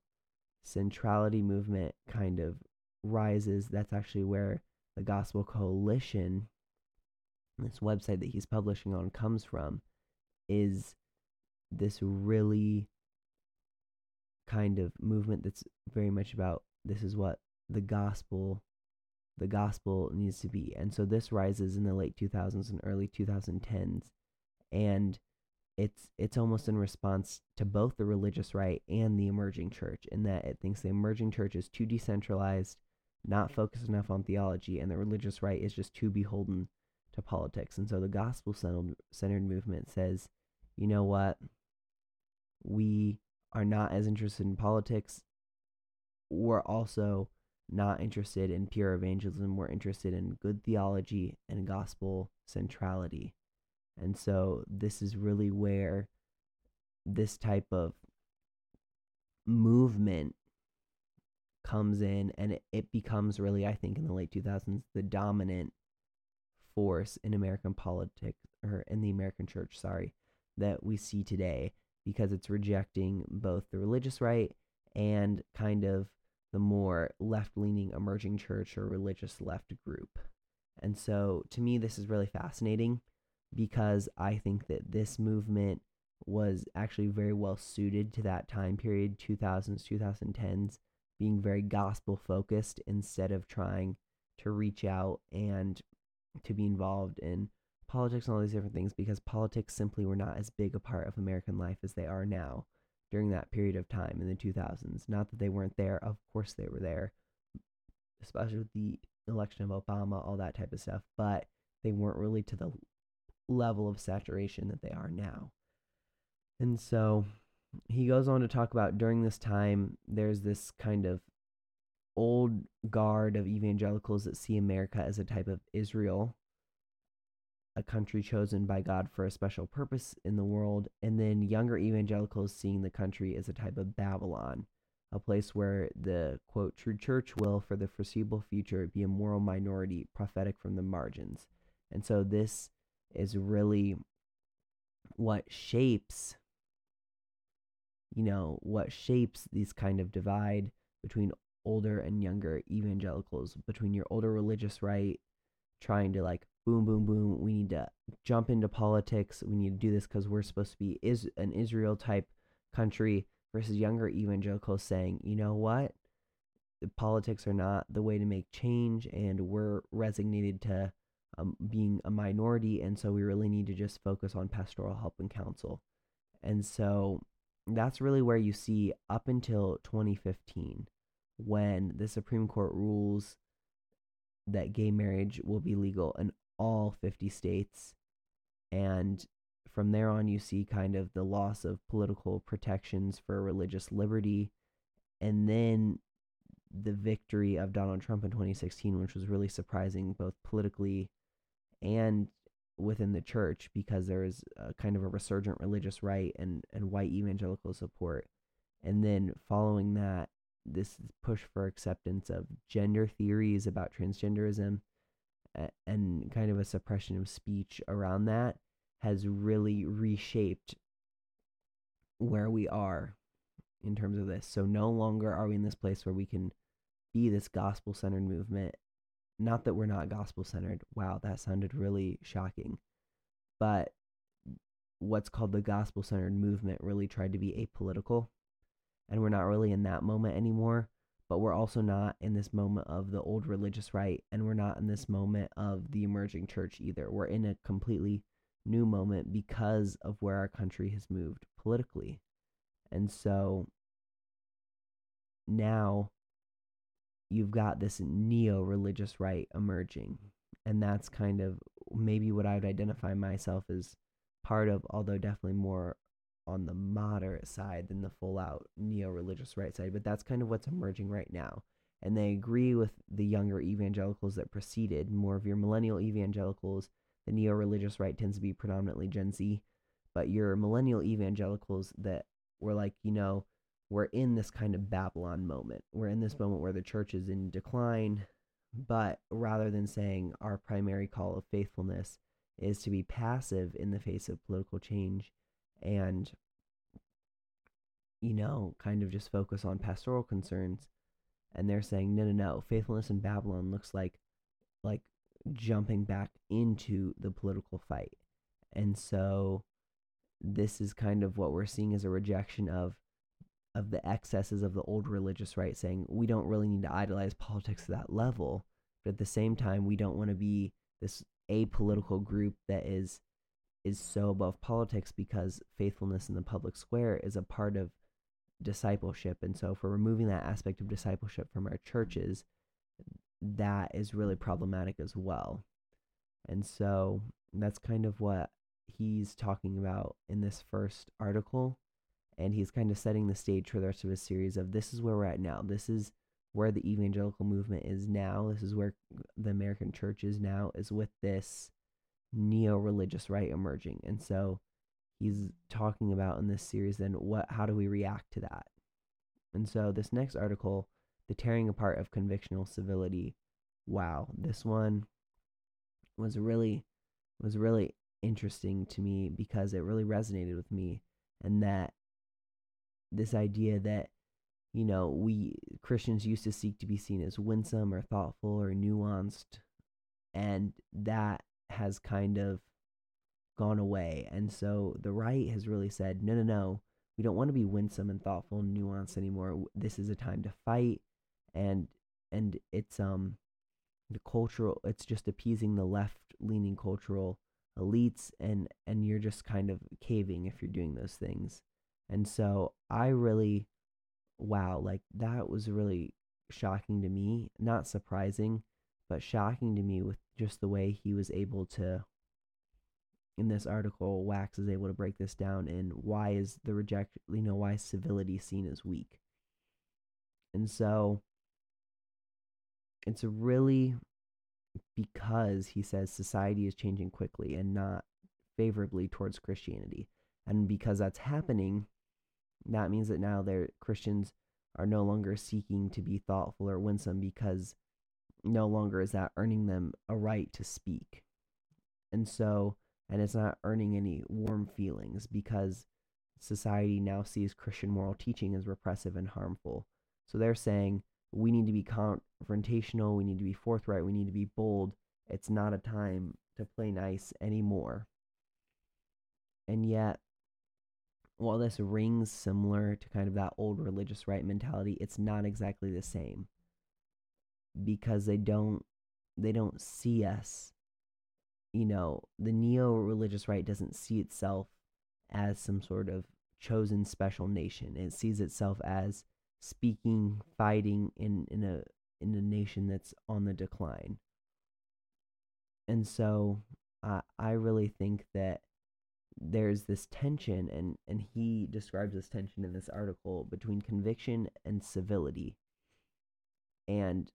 centrality movement kind of rises. That's actually where the Gospel Coalition, this website that he's publishing on, comes from, is this really kind of movement that's very much about this is what the gospel the gospel needs to be and so this rises in the late 2000s and early 2010s and it's it's almost in response to both the religious right and the emerging church in that it thinks the emerging church is too decentralized not focused enough on theology and the religious right is just too beholden to politics. And so the gospel centered movement says you know what? We are not as interested in politics. We're also not interested in pure evangelism we're interested in good theology and gospel centrality. And so this is really where this type of movement comes in and it, it becomes really, I think, in the late 2000s, the dominant force in American politics or in the American church, sorry, that we see today because it's rejecting both the religious right and kind of the more left leaning emerging church or religious left group. And so to me, this is really fascinating because I think that this movement was actually very well suited to that time period 2000s 2010s being very gospel focused instead of trying to reach out and to be involved in politics and all these different things because politics simply were not as big a part of American life as they are now during that period of time in the 2000s. Not that they weren't there, of course they were there, especially with the election of Obama, all that type of stuff, but they weren't really to the level of saturation that they are now. And so he goes on to talk about during this time, there's this kind of old guard of evangelicals that see America as a type of Israel, a country chosen by God for a special purpose in the world, and then younger evangelicals seeing the country as a type of Babylon, a place where the quote true church will for the foreseeable future be a moral minority prophetic from the margins. And so this is really what shapes you know what shapes these kind of divide between older and younger evangelicals between your older religious right trying to like boom, boom, boom. We need to jump into politics. We need to do this because we're supposed to be is an Israel type country versus younger evangelicals saying, you know what? The politics are not the way to make change, and we're resignated to um, being a minority, and so we really need to just focus on pastoral help and counsel. And so that's really where you see up until 2015 when the Supreme Court rules that gay marriage will be legal in all 50 states. And from there on, you see kind of the loss of political protections for religious liberty. And then the victory of Donald Trump in 2016, which was really surprising both politically and within the church because there is a kind of a resurgent religious right and, and white evangelical support. And then following that, this push for acceptance of gender theories about transgenderism and kind of a suppression of speech around that has really reshaped where we are in terms of this. So no longer are we in this place where we can be this gospel centered movement. Not that we're not gospel centered. Wow, that sounded really shocking. But what's called the gospel centered movement really tried to be apolitical. And we're not really in that moment anymore but we're also not in this moment of the old religious right and we're not in this moment of the emerging church either. We're in a completely new moment because of where our country has moved politically. And so now you've got this neo religious right emerging and that's kind of maybe what i would identify myself as part of although definitely more on the moderate side than the full out neo religious right side, but that's kind of what's emerging right now. And they agree with the younger evangelicals that preceded, more of your millennial evangelicals. The neo religious right tends to be predominantly Gen Z, but your millennial evangelicals that were like, you know, we're in this kind of Babylon moment. We're in this moment where the church is in decline, but rather than saying our primary call of faithfulness is to be passive in the face of political change and you know kind of just focus on pastoral concerns and they're saying no no no faithfulness in babylon looks like like jumping back into the political fight. And so this is kind of what we're seeing as a rejection of of the excesses of the old religious right saying we don't really need to idolize politics to that level but at the same time we don't want to be this apolitical group that is is so above politics because faithfulness in the public square is a part of discipleship. And so, for removing that aspect of discipleship from our churches, that is really problematic as well. And so, that's kind of what he's talking about in this first article. And he's kind of setting the stage for the rest of his series of this is where we're at now. This is where the evangelical movement is now. This is where the American church is now, is with this neo religious right emerging. And so he's talking about in this series then what how do we react to that? And so this next article, The Tearing Apart of Convictional Civility, wow, this one was really was really interesting to me because it really resonated with me and that this idea that you know we Christians used to seek to be seen as winsome or thoughtful or nuanced and that has kind of gone away. And so the right has really said, no, no, no, we don't want to be winsome and thoughtful and nuanced anymore. This is a time to fight. And, and it's, um, the cultural, it's just appeasing the left leaning cultural elites and, and you're just kind of caving if you're doing those things. And so I really, wow, like that was really shocking to me, not surprising, but shocking to me with just the way he was able to in this article wax is able to break this down and why is the reject you know why civility seen as weak? And so it's really because he says society is changing quickly and not favorably towards christianity. And because that's happening that means that now their christians are no longer seeking to be thoughtful or winsome because no longer is that earning them a right to speak. And so, and it's not earning any warm feelings because society now sees Christian moral teaching as repressive and harmful. So they're saying we need to be confrontational, we need to be forthright, we need to be bold. It's not a time to play nice anymore. And yet, while this rings similar to kind of that old religious right mentality, it's not exactly the same because they don't they don't see us. You know the neo religious right doesn't see itself as some sort of chosen special nation. It sees itself as speaking fighting in in a in a nation that's on the decline. And so I I really think that there's this tension and and he describes this tension in this article between conviction and civility. And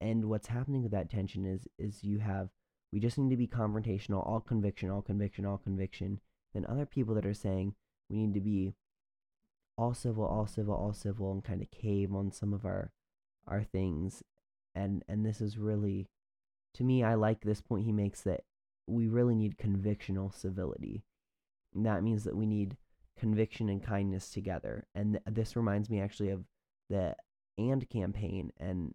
and what's happening with that tension is is you have we just need to be confrontational all conviction all conviction all conviction. Then other people that are saying we need to be all civil all civil all civil and kind of cave on some of our our things. And and this is really to me i like this point he makes that we really need convictional civility. And that means that we need conviction and kindness together. And th- this reminds me actually of the and campaign and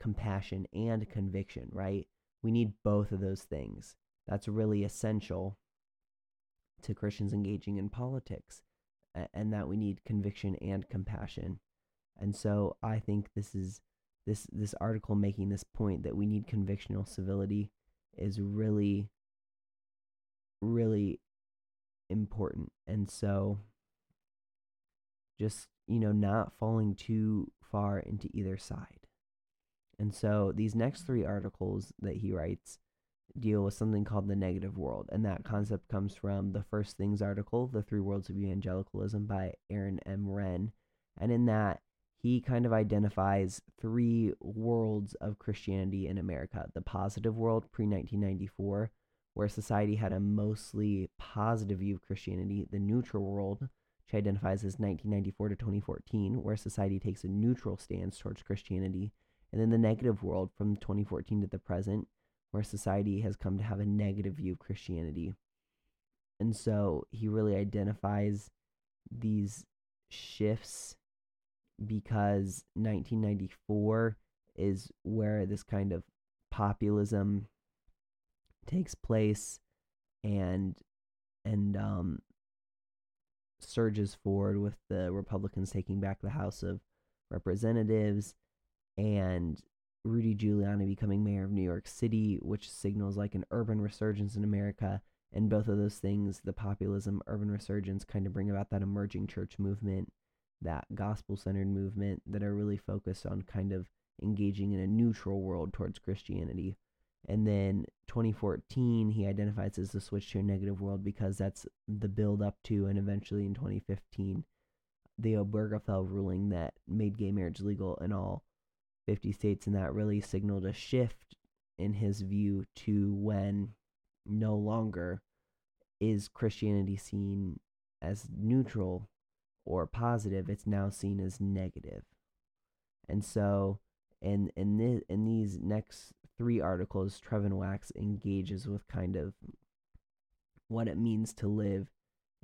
compassion and conviction, right? We need both of those things. That's really essential to Christians engaging in politics, and that we need conviction and compassion. And so I think this is this this article making this point that we need convictional civility is really really important. And so just, you know, not falling too far into either side. And so these next three articles that he writes deal with something called the negative world. And that concept comes from the First Things article, The Three Worlds of Evangelicalism by Aaron M. Renn. And in that, he kind of identifies three worlds of Christianity in America the positive world pre 1994, where society had a mostly positive view of Christianity, the neutral world, which identifies as 1994 to 2014, where society takes a neutral stance towards Christianity, and then the negative world from 2014 to the present, where society has come to have a negative view of Christianity. And so he really identifies these shifts because 1994 is where this kind of populism takes place and and um surges forward with the Republicans taking back the House of Representatives and Rudy Giuliani becoming mayor of New York City, which signals like an urban resurgence in America. And both of those things, the populism, urban resurgence, kind of bring about that emerging church movement, that gospel centered movement that are really focused on kind of engaging in a neutral world towards Christianity. And then 2014, he identifies as the switch to a negative world because that's the build up to, and eventually in 2015, the Obergefell ruling that made gay marriage legal in all 50 states. And that really signaled a shift in his view to when no longer is Christianity seen as neutral or positive, it's now seen as negative. And so in in this, in these next three articles, Trevin Wax engages with kind of what it means to live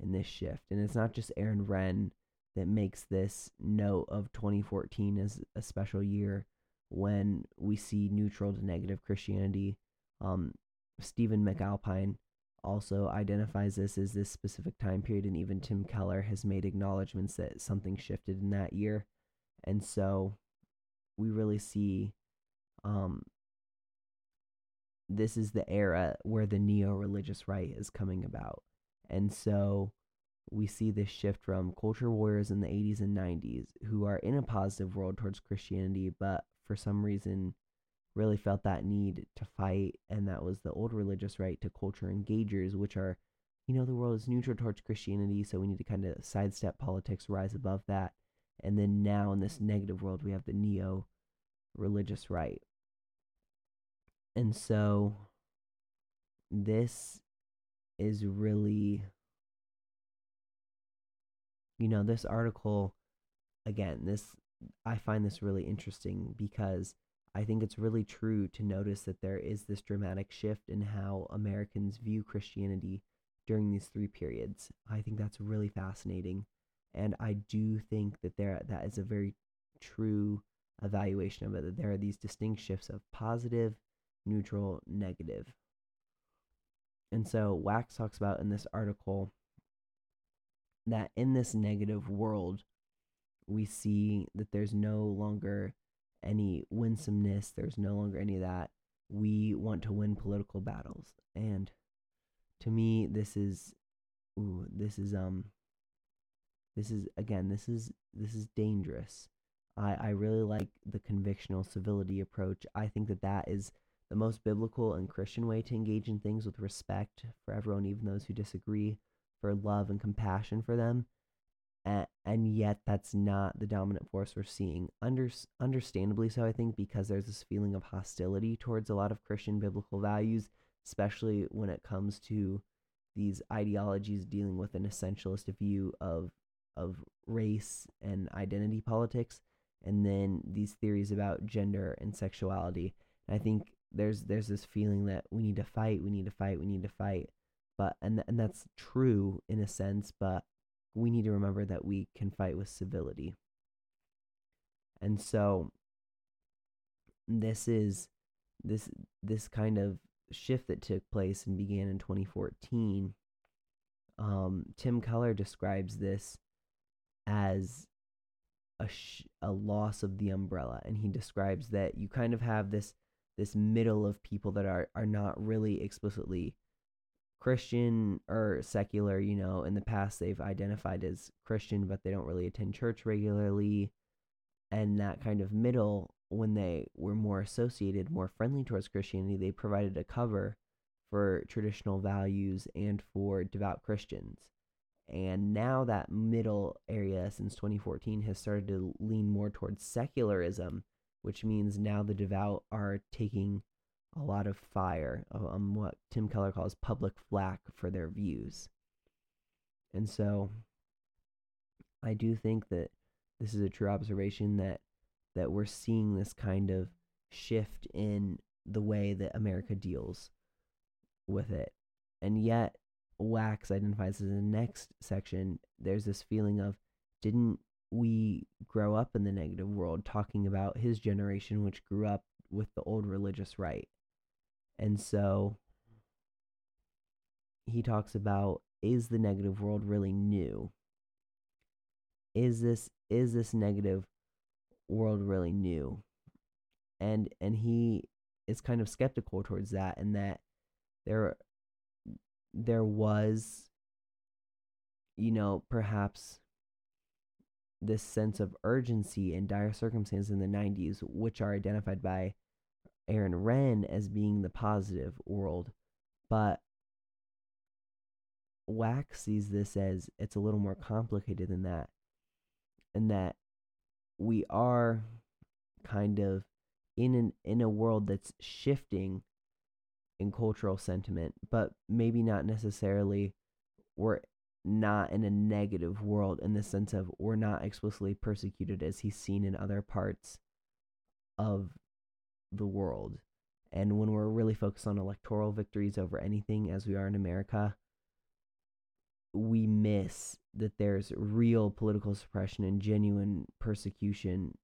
in this shift. And it's not just Aaron Renn that makes this note of 2014 as a special year when we see neutral to negative Christianity. Um, Stephen McAlpine also identifies this as this specific time period, and even Tim Keller has made acknowledgments that something shifted in that year. And so we really see um, this is the era where the neo religious right is coming about. And so we see this shift from culture warriors in the 80s and 90s who are in a positive world towards Christianity, but for some reason really felt that need to fight. And that was the old religious right to culture engagers, which are, you know, the world is neutral towards Christianity, so we need to kind of sidestep politics, rise above that. And then now in this negative world, we have the neo religious right. And so this is really you know this article again this I find this really interesting because I think it's really true to notice that there is this dramatic shift in how Americans view Christianity during these three periods. I think that's really fascinating and I do think that there that is a very true evaluation of it that there are these distinct shifts of positive neutral, negative. And so Wax talks about in this article that in this negative world, we see that there's no longer any winsomeness, there's no longer any of that. We want to win political battles. And to me, this is ooh, this is um this is again, this is this is dangerous. I, I really like the convictional civility approach. I think that that is the most biblical and Christian way to engage in things with respect for everyone, even those who disagree, love and compassion for them. And, and yet, that's not the dominant force we're seeing. Under, understandably so, I think, because there's this feeling of hostility towards a lot of Christian biblical values, especially when it comes to these ideologies dealing with an essentialist view of of race and identity politics and then these theories about gender and sexuality. And I think there's there's this feeling that we need to fight, we need to fight, we need to fight. But and and that's true in a sense, but we need to remember that we can fight with civility. And so this is this this kind of shift that took place and began in 2014 um, Tim Keller describes this as a sh- a loss of the umbrella and he describes that you kind of have this this middle of people that are are not really explicitly Christian or secular, you know, in the past they've identified as Christian but they don't really attend church regularly and that kind of middle when they were more associated, more friendly towards Christianity, they provided a cover for traditional values and for devout Christians. And now that middle area since 2014 has started to lean more towards secularism, which means now the devout are taking a lot of fire on um, what Tim Keller calls public flack for their views. And so I do think that this is a true observation that that we're seeing this kind of shift in the way that America deals with it. And yet Wax identifies as the next section, there's this feeling of didn't we grow up in the negative world talking about his generation which grew up with the old religious right. And so he talks about is the negative world really new? Is this is this negative world really new? And and he is kind of skeptical towards that and that there there was you know perhaps this sense of urgency and dire circumstances in the 90s which are identified by Aaron Renn as being the positive world but Wax sees this as it's a little more complicated than that and that we are kind of in an in a world that's shifting in cultural sentiment, but maybe not necessarily we're not in a negative world in the sense of we're not explicitly persecuted as he's seen in other parts of the world. And when we're really focused on electoral victories over anything, as we are in America, we miss that there's real political suppression and genuine persecution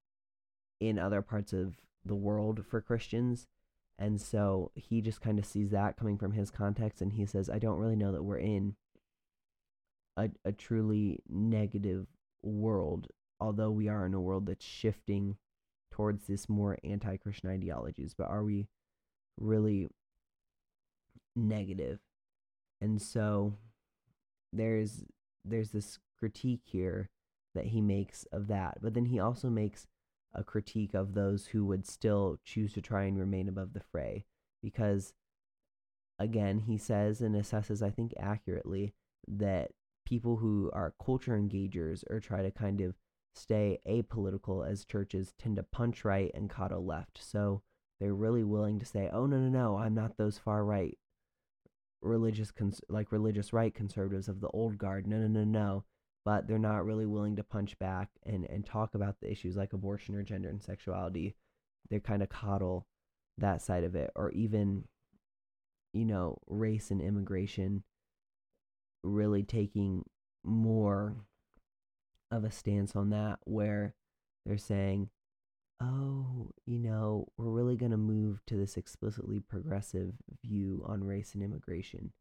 in other parts of the world for Christians and so he just kind of sees that coming from his context and he says, I don't really know that we're in a, a truly negative world, although we are in a world that's shifting towards this more anti Christian ideologies. But are we really negative? And so there's there's this critique here that he makes of that. But then he also makes a critique of those who would still choose to try and remain above the fray. Because, again, he says and assesses, I think accurately, that people who are culture engagers or try to kind of stay apolitical as churches tend to punch right and coddle left. So they're really willing to say, oh, no, no, no, I'm not those far right religious, cons- like religious right conservatives of the old guard. No, no, no, no but they're not really willing to punch back and, and talk about the issues like abortion or gender and sexuality. They're kind of coddle that side of it, or even, you know, race and immigration really taking more of a stance on that, where they're saying, oh, you know, we're really going to move to this explicitly progressive view on race and immigration.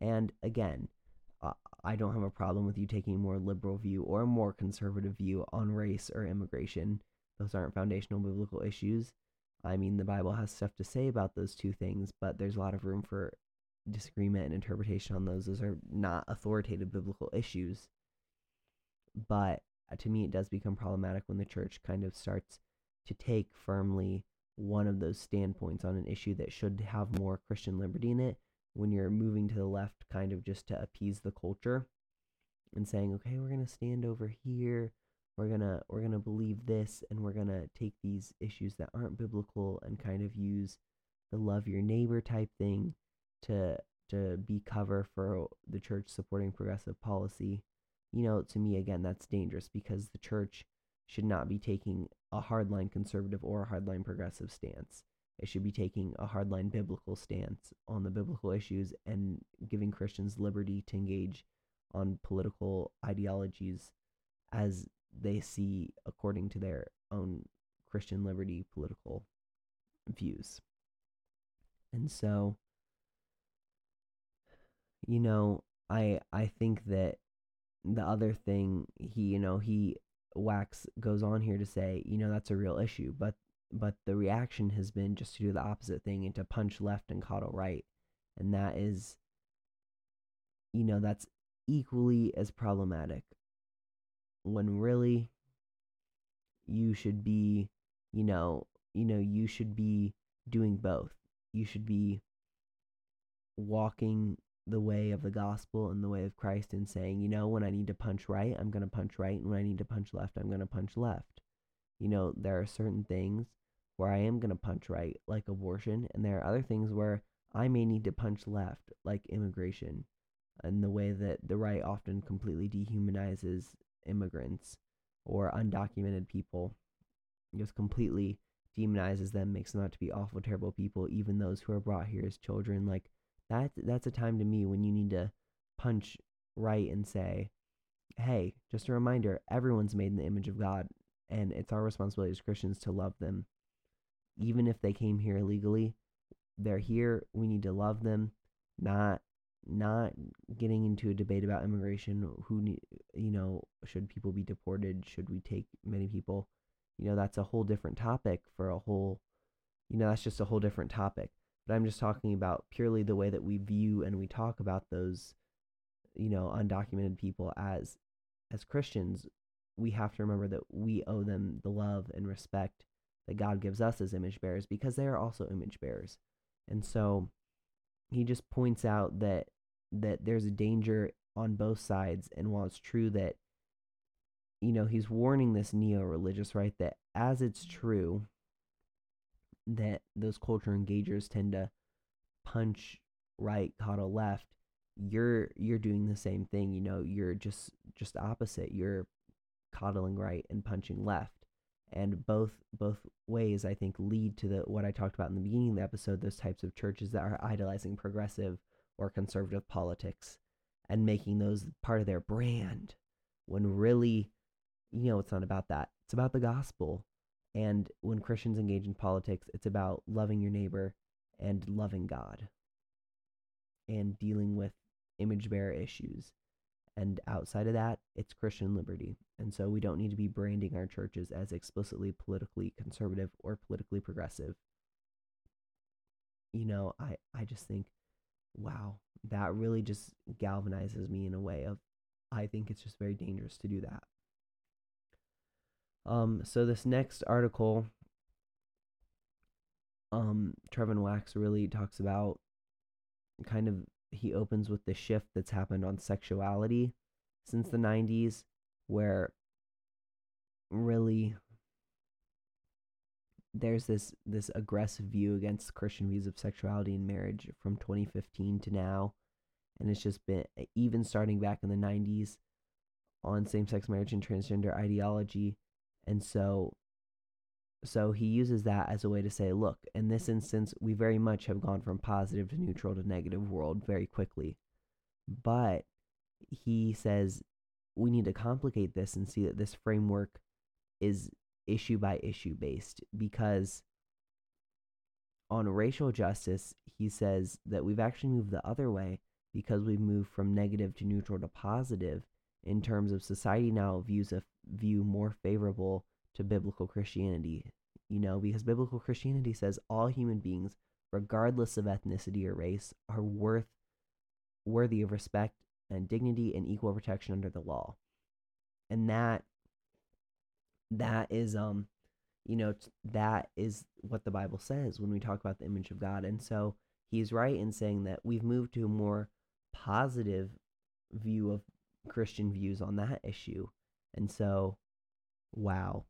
And again, I don't have a problem with you taking a more liberal view or a more conservative view on race or immigration. Those aren't foundational biblical issues. I mean, the Bible has stuff to say about those two things, but there's a lot of room for disagreement and interpretation on those. Those are not authoritative biblical issues. But uh, to me, it does become problematic when the church kind of starts to take firmly one of those standpoints on an issue that should have more Christian liberty in it when you're moving to the left kind of just to appease the culture and saying okay we're going to stand over here. We're going to we're to believe this and we're going to take these issues that aren't biblical and kind of use the love your neighbor type thing to to be cover for the church supporting progressive policy you know to me again that's dangerous because the church should not be taking a hardline conservative or a hardline progressive stance. It should be taking a hardline biblical stance on the biblical issues and giving Christians liberty to engage on political ideologies as they see according to their own Christian liberty political views. And so you know, I I think that the other thing he you know he Wax goes on here to say, you know, that's a real issue, but but the reaction has been just to do the opposite thing and to punch left and coddle right. And that is you know, that's equally as problematic when really you should be, you know, you know, you should be doing both. You should be walking the way of the gospel and the way of Christ and saying, you know, when I need to punch right, I'm going to punch right. And when I need to punch left, I'm going to punch left. You know, there are certain things where I am going to punch right, like abortion. And there are other things where I may need to punch left, like immigration, and the way that the right often completely dehumanizes immigrants or undocumented people, just completely demonizes them, makes them out to be awful, terrible people, even those who are brought here as children. Like, that that's a time to me when you need to punch right and say, "Hey, just a reminder, everyone's made in the image of God, and it's our responsibility as Christians to love them, even if they came here illegally. They're here. We need to love them, not not getting into a debate about immigration. Who you know, should people be deported? Should we take many people? You know, that's a whole different topic for a whole. You know, that's just a whole different topic but I'm just talking about purely the way that we view and we talk about those, you know, undocumented people as as Christians. We have to remember that we owe them the love and respect that God gives us as image bearers because they are also image bearers. And so he just points out that that there's a danger on both sides and while it's true that you know he's warning this neo-religious right that as it's mm. true that those culture engagers tend to punch right, coddle left, you're you're doing the same thing. You know, you're just just opposite. You're coddling right and punching left. And both both ways I think lead to the what I talked about in the beginning of the episode, those types of churches that are idolizing progressive or conservative politics and making those part of their brand when really you know it's not about that. It's about the gospel and when Christians engage in politics, it's about loving your neighbor and loving God and dealing with image bearer issues. And outside of that, it's Christian liberty. And so we don't need to be branding our churches as explicitly politically conservative or politically progressive. You know, I, I just think, wow, that really just galvanizes me in a way of, I think it's just very dangerous to do that. Um, so this next article, um, Trevin Wax really talks about kind of he opens with the shift that's happened on sexuality since the 90s where really there's this this aggressive view against Christian views of sexuality and marriage from 2015 to now and it's just been even starting back in the 90s on same-sex marriage and transgender ideology and so so he uses that as a way to say, look, in this instance, we very much have gone from positive to neutral to negative world very quickly. But he says we need to complicate this and see that this framework is issue by issue based because on racial justice, he says that we've actually moved the other way because we've moved from negative to neutral to positive in terms of society now views a view more favorable to biblical Christianity. You know, because biblical Christianity says all human beings, regardless of ethnicity or race, are worth worthy of respect and dignity and equal protection under the law. And that that is um you know that is what the bible says when we talk about the image of god and so he's right in saying that we've moved to a more positive view of christian views on that issue and so wow.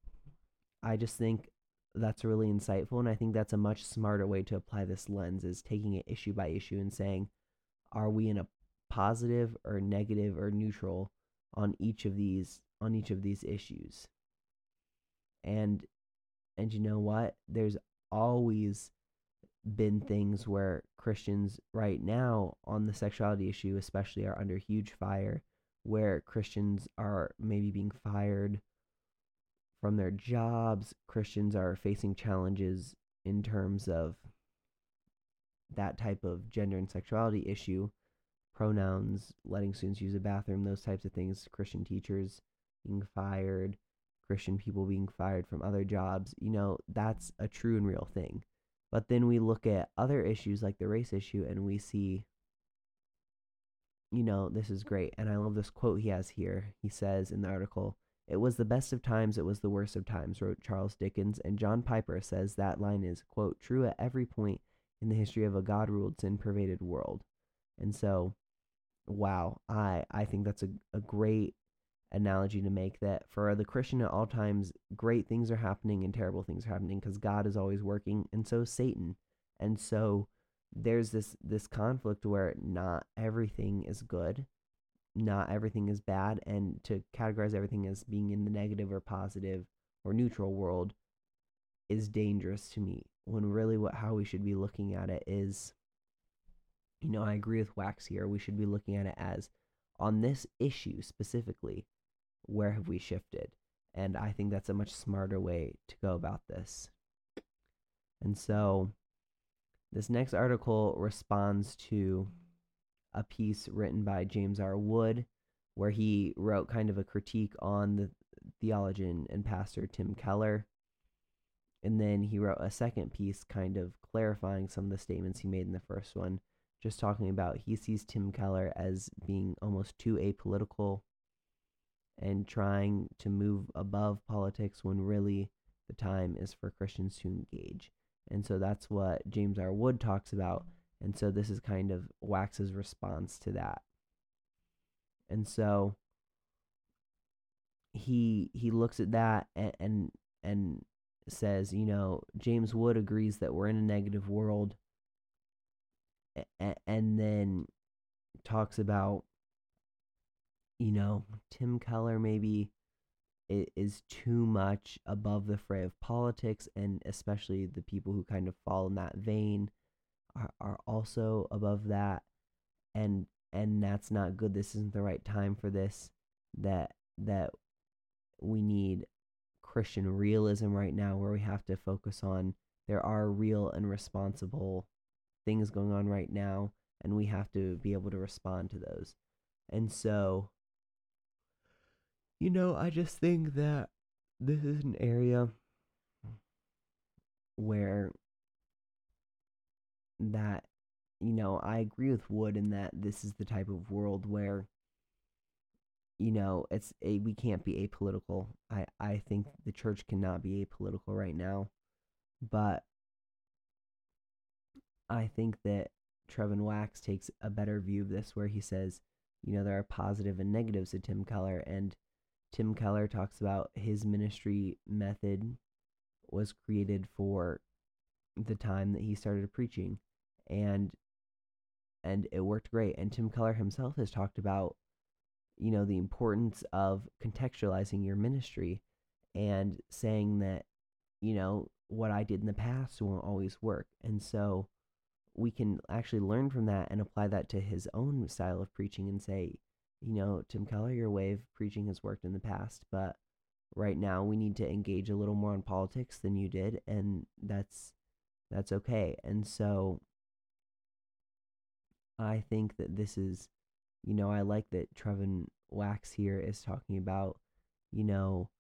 I just think that's really insightful and i think that's a much smarter way to apply this lens is taking it issue by issue and saying are we in a positive or negative or neutral on each of these on each of these issues? And and you know what? There's always been things where christians right now on the sexuality issue especially are under huge fire where christians are maybe being fired from their jobs christians are facing challenges in terms of that type of gender and sexuality issue pronouns letting students use a bathroom those types of things christian teachers being fired Christian people being fired from other jobs, you know, that's a true and real thing. But then we look at other issues like the race issue and we see, you know, this is great. And I love this quote he has here. He says in the article, It was the best of times, it was the worst of times, wrote Charles Dickens. And John Piper says that line is, quote, true at every point in the history of a God ruled, sin pervaded world. And so, wow, I, I think that's a, a great analogy to make that for the Christian at all times, great things are happening and terrible things are happening because God is always working, and so Satan. And so there's this this conflict where not everything is good, not everything is bad, and to categorize everything as being in the negative or positive or neutral world is dangerous to me. When really what how we should be looking at it is you know, I agree with Wax here. We should be looking at it as on this issue specifically, where have we shifted? And I think that's a much smarter way to go about this. And so this next article responds to a piece written by James R. Wood, where he wrote kind of a critique on the theologian and pastor Tim Keller. And then he wrote a second piece, kind of clarifying some of the statements he made in the first one, just talking about he sees Tim Keller as being almost too apolitical and trying to move above politics when really the time is for Christians to engage. And so that's what James R. Wood talks about. And so this is kind of Wax's response to that. And so he he looks at that and and, and says, you know, James Wood agrees that we're in a negative world and then talks about you know, Tim Keller maybe is too much above the fray of politics, and especially the people who kind of fall in that vein are, are also above that, and and that's not good. This isn't the right time for this. That that we need Christian realism right now, where we have to focus on there are real and responsible things going on right now, and we have to be able to respond to those. And so you know, I just think that this is an area where that you know, I agree with Wood in that this is the type of world where you know, it's a we can't be apolitical. I I think the church cannot be apolitical right now. But I think that Trevin Wax takes a better view of this where he says, you know, there are positive and negatives to Tim Keller and Tim Keller talks about his ministry method was created for the time that he started preaching and and it worked great. And Tim Keller himself has talked about you know the importance of contextualizing your ministry and saying that you know what I did in the past won't always work. And so we can actually learn from that and apply that to his own style of preaching and say you know, Tim Keller, your way of preaching has worked in the past, but right now we need to engage a little more on politics than you did, and that's that's okay. And so I think that this is, you know, I like that Trevin Wax here is talking about, you know,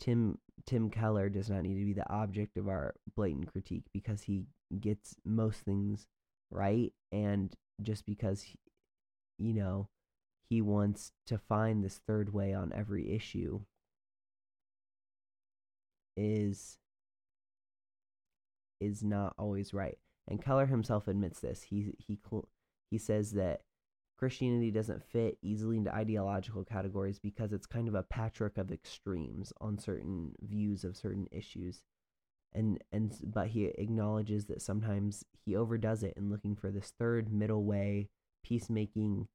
Tim Tim Keller does not need to be the object of our blatant critique because he gets most things right and just because he, you know he wants to find this third way on every issue is is not always right and Keller himself admits this he he he says that Christianity doesn't fit easily into ideological categories because it's kind of a patchwork of extremes on certain views of certain issues. And and but he acknowledges that sometimes he overdoes it in looking for this third middle way peacemaking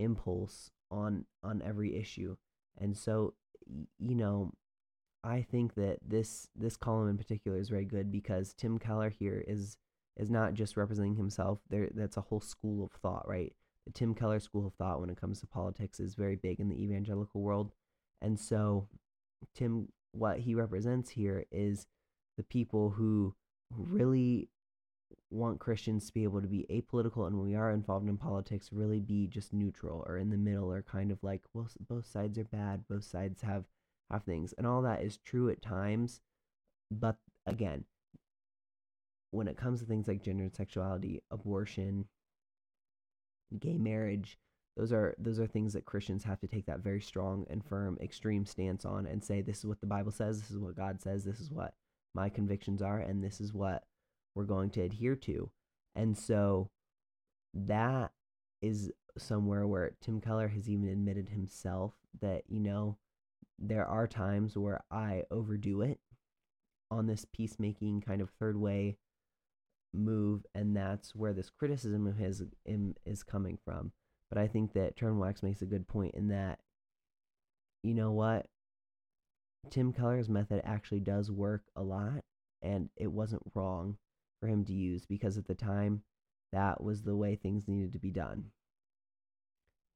impulse on on every issue. And so you know, I think that this this column in particular is very good because Tim Keller here is is not just representing himself. There that's a whole school of thought, right? the Tim Keller school of thought when it comes to politics is very big in the evangelical world. And so, Tim, what he represents here is the people who really want Christians to be able to be apolitical and when we are involved in politics, really be just neutral or in the middle or kind of like, well, both sides are bad, both sides have have things. And all that is true at times. But again, when it comes to things like gender and sexuality, abortion, gay marriage those are those are things that Christians have to take that very strong and firm extreme stance on and say this is what the Bible says, this is what God says, this is what my convictions are and this is what we're going to adhere to. And so that is somewhere where Tim Keller has even admitted himself that, you know, there are times where I overdo it on this peacemaking kind of third way move, and that's where this criticism of his is coming from. But I think that Trevin Wax makes a good point in that, you know what, Tim Keller's method actually does work a lot, and it wasn't wrong for him to use because at the time that was the way things needed to be done.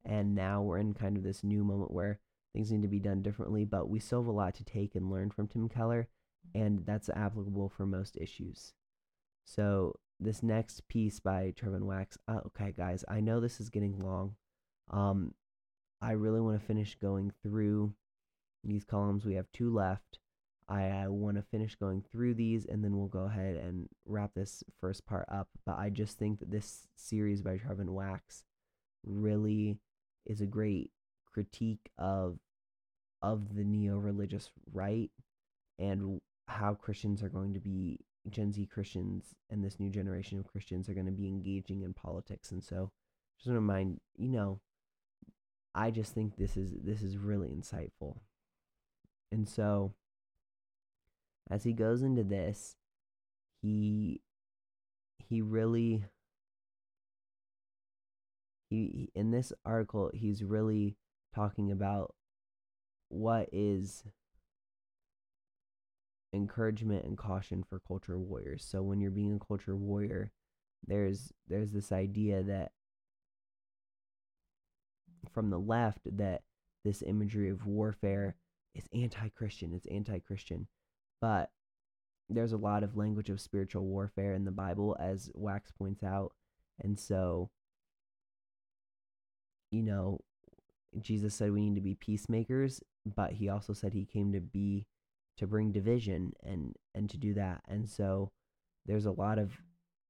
And now we're in kind of this new moment where things need to be done differently, but we still have a lot to take and learn from Tim Keller, and that's applicable for most issues. So this next piece by Trevin Wax. Uh, okay, guys, I know this is getting long. Um, I really want to finish going through these columns. We have two left. I, uh, I want to finish going through these and then we'll go ahead and wrap this first part up. But I just think that this series by Trevin Wax really is a great critique of of the neo-religious right and how Christians are going to be Gen Z Christians and this new generation of Christians are going to be engaging in politics. And so, just want to remind you know, I just think this is this is really insightful. And so, as he goes into this, he he really he in this article he's really talking about what is encouragement and caution for culture warriors. So when you're being a culture warrior, there's there's this idea that from the left that this imagery of warfare is anti-Christian, it's anti-Christian. But there's a lot of language of spiritual warfare in the Bible as Wax points out. And so you know, Jesus said we need to be peacemakers, but he also said he came to be to bring division and and to do that. And so there's a lot of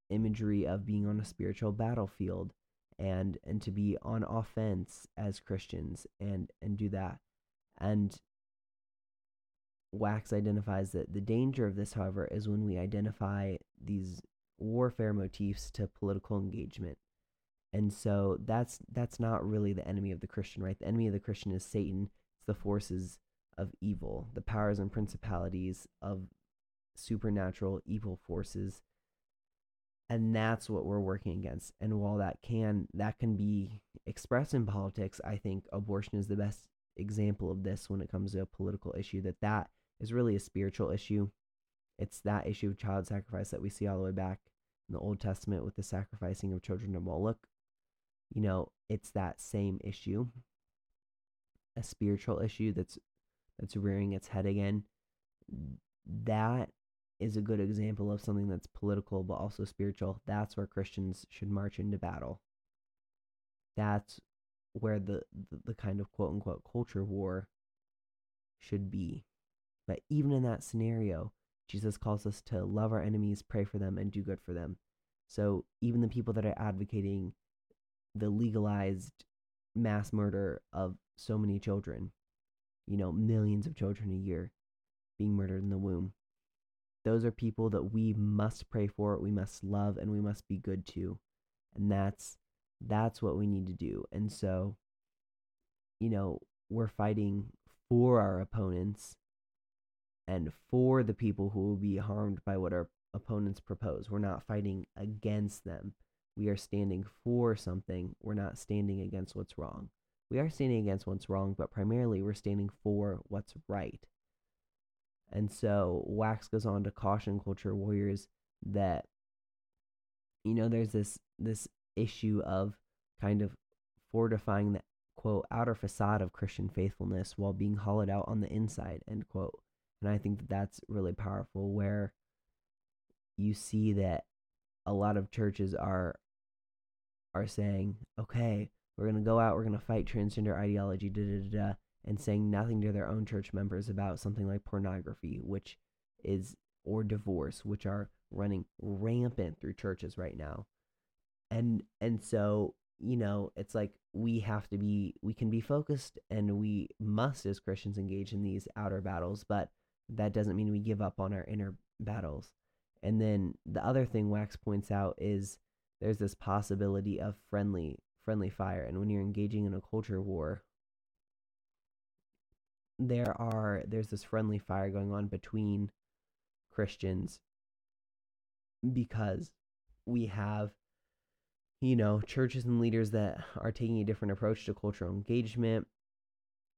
imagery of being on a spiritual battlefield and and to be on offense as Christians and and do that. And Wax identifies that the danger of this, however, is when we identify these warfare motifs to political engagement. And so that's that's not really the enemy of the Christian, right? The enemy of the Christian is Satan. It's the forces of evil, the powers and principalities of supernatural evil forces. And that's what we're working against. And while that can that can be expressed in politics, I think abortion is the best example of this when it comes to a political issue that that is really a spiritual issue. It's that issue of child sacrifice that we see all the way back in the Old Testament with the sacrificing of children to Moloch. You know, it's that same issue, a spiritual issue that's that's rearing its head again, that is a good example of something that's political but also spiritual. That's where Christians should march into battle. that's where the, the, the kind of quote unquote culture war should be. But even in that scenario, Jesus calls us to love our enemies, pray for them, and do good for them. So even the people that are advocating the legalized mass murder of so many children, you know, millions of children a year being murdered in the womb, those are people that we must pray for, we must love, and we must be good to. And that's that's what we need to do. And so, you know, we're fighting for our opponents and for the people who will be harmed by what our opponents propose. We're not fighting against them. We are standing for something. We're not standing against what's wrong. We are standing against what's wrong, but primarily we're standing for what's right. And so Wax goes on to caution culture warriors that you know there's this this issue of kind of fortifying the quote outer facade of Christian faithfulness while being hollowed out on the inside end quote. And I think that that's really powerful where you see that a lot of churches are are saying, okay, we're to go out, we're to fight transgender ideology, da, da, da, da, and saying nothing to their own church members about something like pornography, which is, or divorce, which are running rampant through churches right now. And, and so, you know, it's like we have to be, we can be focused and we must, as Christians, engage in these outer battles, but that doesn't mean we give up on our inner battles. And then the other thing Wax points out is there's this possibility of friendly friendly fire and when you're engaging in a culture war there are there's this friendly fire going on between Christians because we have you know churches and leaders that are taking a different approach to cultural engagement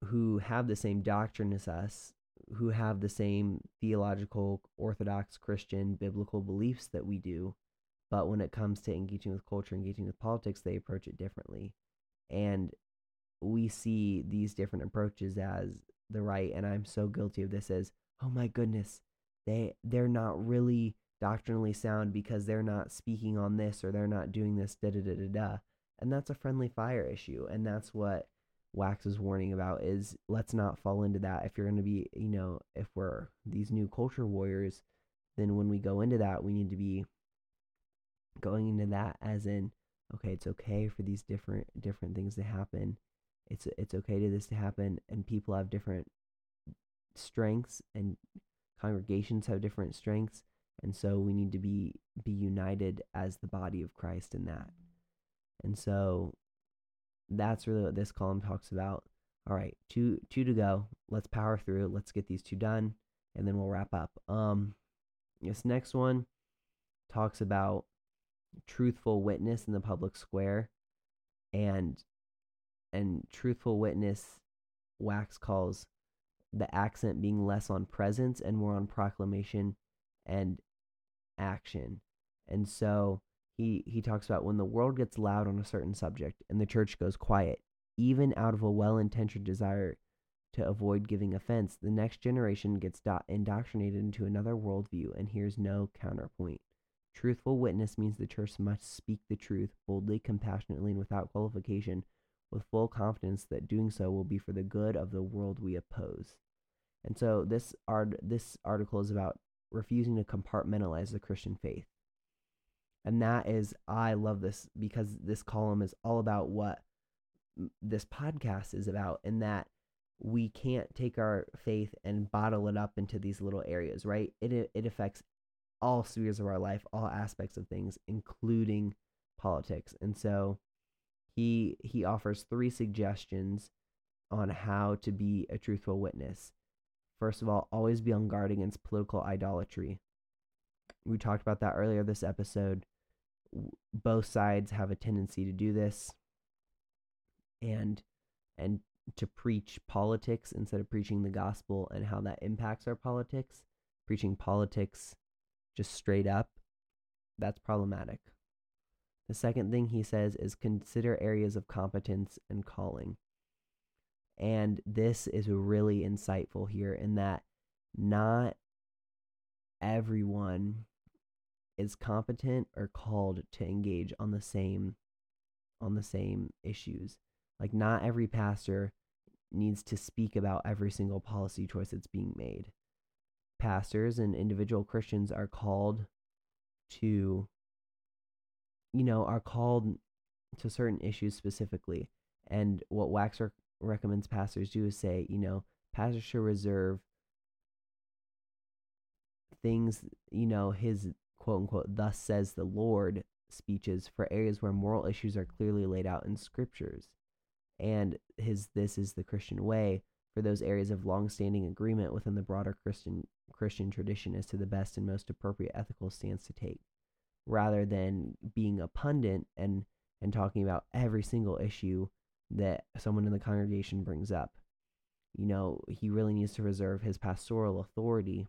who have the same doctrine as us who have the same theological, orthodox Christian, biblical beliefs that we do. But when it comes to engaging with culture, engaging with politics, they approach it differently. And we see these different approaches as the right, and I'm so guilty of this as, oh my goodness, they they're not really doctrinally sound because they're not speaking on this or they're not doing this da da da da da. And that's a friendly fire issue. And that's what Wax is warning about is let's not fall into that. If you're going to be, you know, if we're these new culture warriors, then when we go into that, we need to be going into that as in, okay, it's okay for these different different things to happen. It's it's okay to this to happen, and people have different strengths, and congregations have different strengths, and so we need to be be united as the body of Christ in that. And so that's really what this column talks about. All right, two two to go. Let's power through. Let's get these two done, and then we'll wrap up. Um, this next one talks about truthful witness in the public square, and and truthful witness. Wax calls the accent being less on presence and more on proclamation and action. And so he he talks about when the world gets loud on a certain subject and the church goes quiet even out of a well-intentioned desire to avoid giving offense the next generation gets do- indoctrinated into another worldview and hears no counterpoint truthful witness means the church must speak the truth boldly compassionately and without qualification with full confidence that doing so will be for the good of the world we oppose and so this art this article is about refusing to compartmentalize the christian faith and that is, I love this because this column is all about what this podcast is about, and that we can't take our faith and bottle it up into these little areas, right? It it affects all spheres of our life, all aspects of things, including politics. And so he he offers three suggestions on how to be a truthful witness. First of all, always be on guard against political idolatry. We talked about that earlier this episode. Both sides have a tendency to do this. And and to preach politics instead of preaching the gospel and how that impacts our politics. Preaching politics just straight up that's problematic. The second thing he says is consider areas of competence and calling and this is really insightful here in that not everyone is competent or called to engage on the same on the same issues. Like, not every pastor needs to speak about every single policy choice that's being made. Pastors and individual Christians are called to, you know, are called to certain issues specifically. And what Wax recommends pastors do is say, you know, pastors should reserve things, you know, his quote unquote, thus says the Lord speeches for areas where moral issues are clearly laid out in scriptures. And his this is the Christian way for those areas of long-standing agreement within the broader Christian Christian tradition as to the best and most appropriate ethical stance to take, rather than being a pundit and and talking about every single issue that someone in the congregation brings up. You know, he really needs to reserve his pastoral authority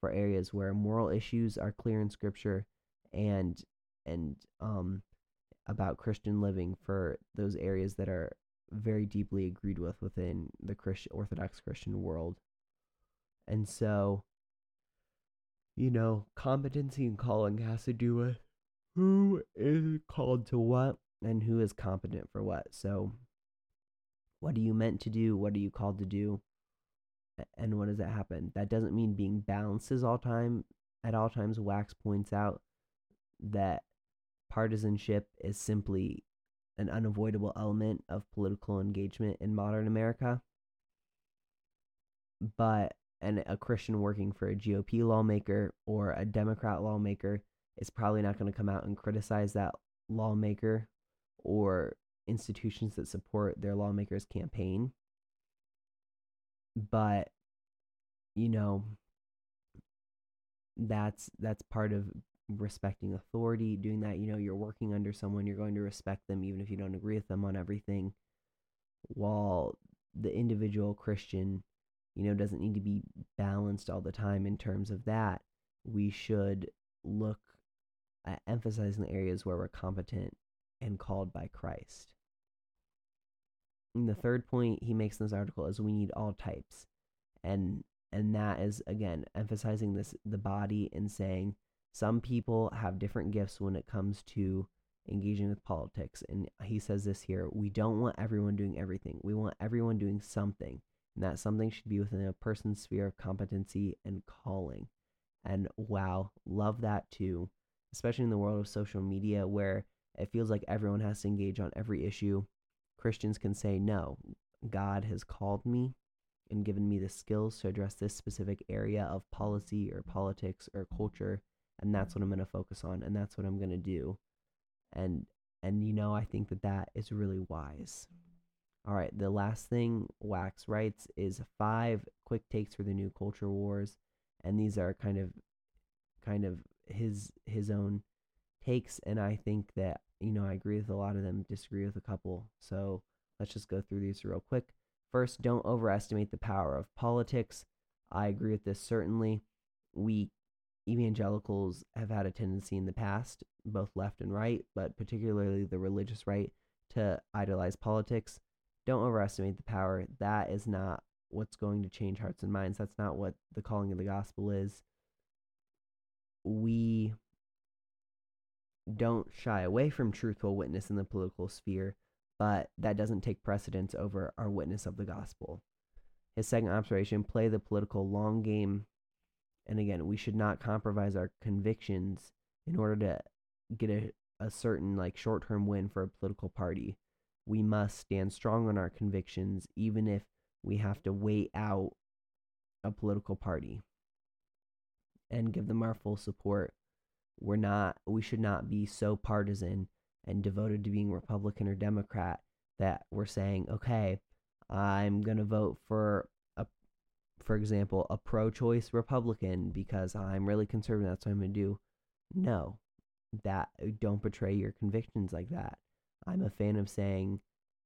for areas where moral issues are clear in scripture and and um about Christian living for those areas that are very deeply agreed with within the Christian Orthodox Christian world. And so, you know, competency and calling has to do with who is called to what and who is competent for what. So, what are you meant to do? What are you called to do? And what does that happen? That doesn't mean being balanced is all time at all times. Wax points out that partisanship is simply an unavoidable element of political engagement in modern America. But and a Christian working for a GOP lawmaker or a Democrat lawmaker is probably not going to come out and criticize that lawmaker or institutions that support their lawmakers' campaign. But you know that's that's part of respecting authority, doing that, you know, you're working under someone, you're going to respect them even if you don't agree with them on everything. While the individual Christian, you know, doesn't need to be balanced all the time in terms of that, we should look at emphasizing the areas where we're competent and called by Christ. And the third point he makes in this article is we need all types. And and that is again emphasizing this the body and saying some people have different gifts when it comes to engaging with politics. And he says this here we don't want everyone doing everything, we want everyone doing something. And that something should be within a person's sphere of competency and calling. And wow, love that too, especially in the world of social media where it feels like everyone has to engage on every issue. Christians can say, no, God has called me and given me the skills to address this specific area of policy or politics or culture and that's what I'm going to focus on and that's what I'm going to do. And and you know, I think that that is really wise. All right, the last thing Wax writes is five quick takes for the new culture wars, and these are kind of kind of his his own takes and I think that you know, I agree with a lot of them, disagree with a couple. So, let's just go through these real quick. First, don't overestimate the power of politics. I agree with this certainly. We evangelicals have had a tendency in the past, both left and right, but particularly the religious right, to idolize politics. Don't overestimate the power. That is not what's going to change hearts and minds. That's not what the calling of the gospel is. We don't shy away from truthful witness in the political sphere, but that doesn't take precedence over our witness of the gospel. His second observation play the political long game and again, we should not compromise our convictions in order to get a, a certain like short term win for a political party. We must stand strong on our convictions, even if we have to wait out a political party and give them our full support. We're not, we should not be so partisan and devoted to being Republican or Democrat that we're saying, okay, I'm going to vote for a, for example, a pro choice Republican because I'm really conservative, that's what I'm going to do. No, that don't betray your convictions like that. I'm a fan of saying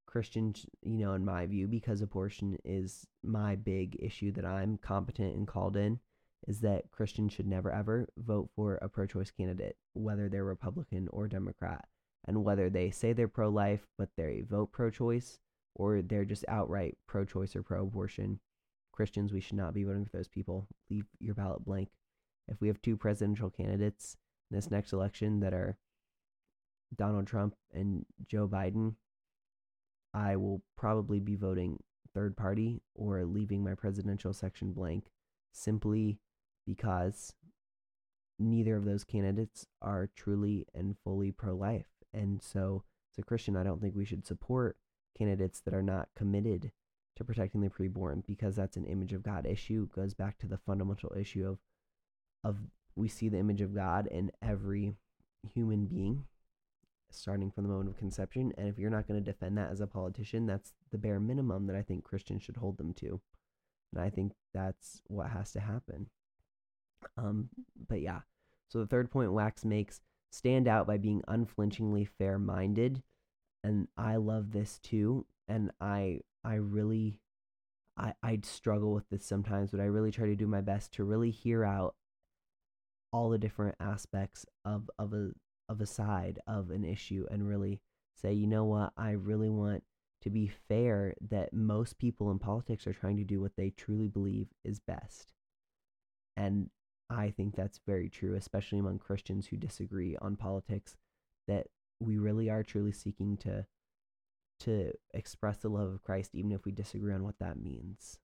Christian, you know, in my view, because abortion is my big issue that I'm competent and called in, is that Christians should never ever vote for a pro choice candidate, whether they're Republican or Democrat. And whether they say they're pro life, but they vote pro choice, or they're just outright pro choice or pro abortion, Christians, we should not be voting for those people. Leave your ballot blank. If we have two presidential candidates in this next election that are Donald Trump and Joe Biden, I will probably be voting third party or leaving my presidential section blank simply because neither of those candidates are truly and fully pro life. And so, as a Christian, I don't think we should support candidates that are not committed to protecting the preborn because that's an image of God issue. It goes back to the fundamental issue of of we see the image of God in every human being starting from the moment of conception. And if you're not going to defend that as a politician, that's the bare minimum that I think Christians should hold them to. And I think that's what has to happen. Um, but yeah. So the third point Wax makes stand out by being unflinchingly fair minded. And I love this too. And I I really I I struggle with this sometimes, but I really try to do my best to really hear out all the different aspects of of a of a side of an issue and really say, you know what, I really want to be fair that most people in politics are trying to do what they truly believe is best. And I think that's very true, especially among Christians who disagree on politics, that we really are truly seeking to to express the love of Christ even if we disagree on what that means.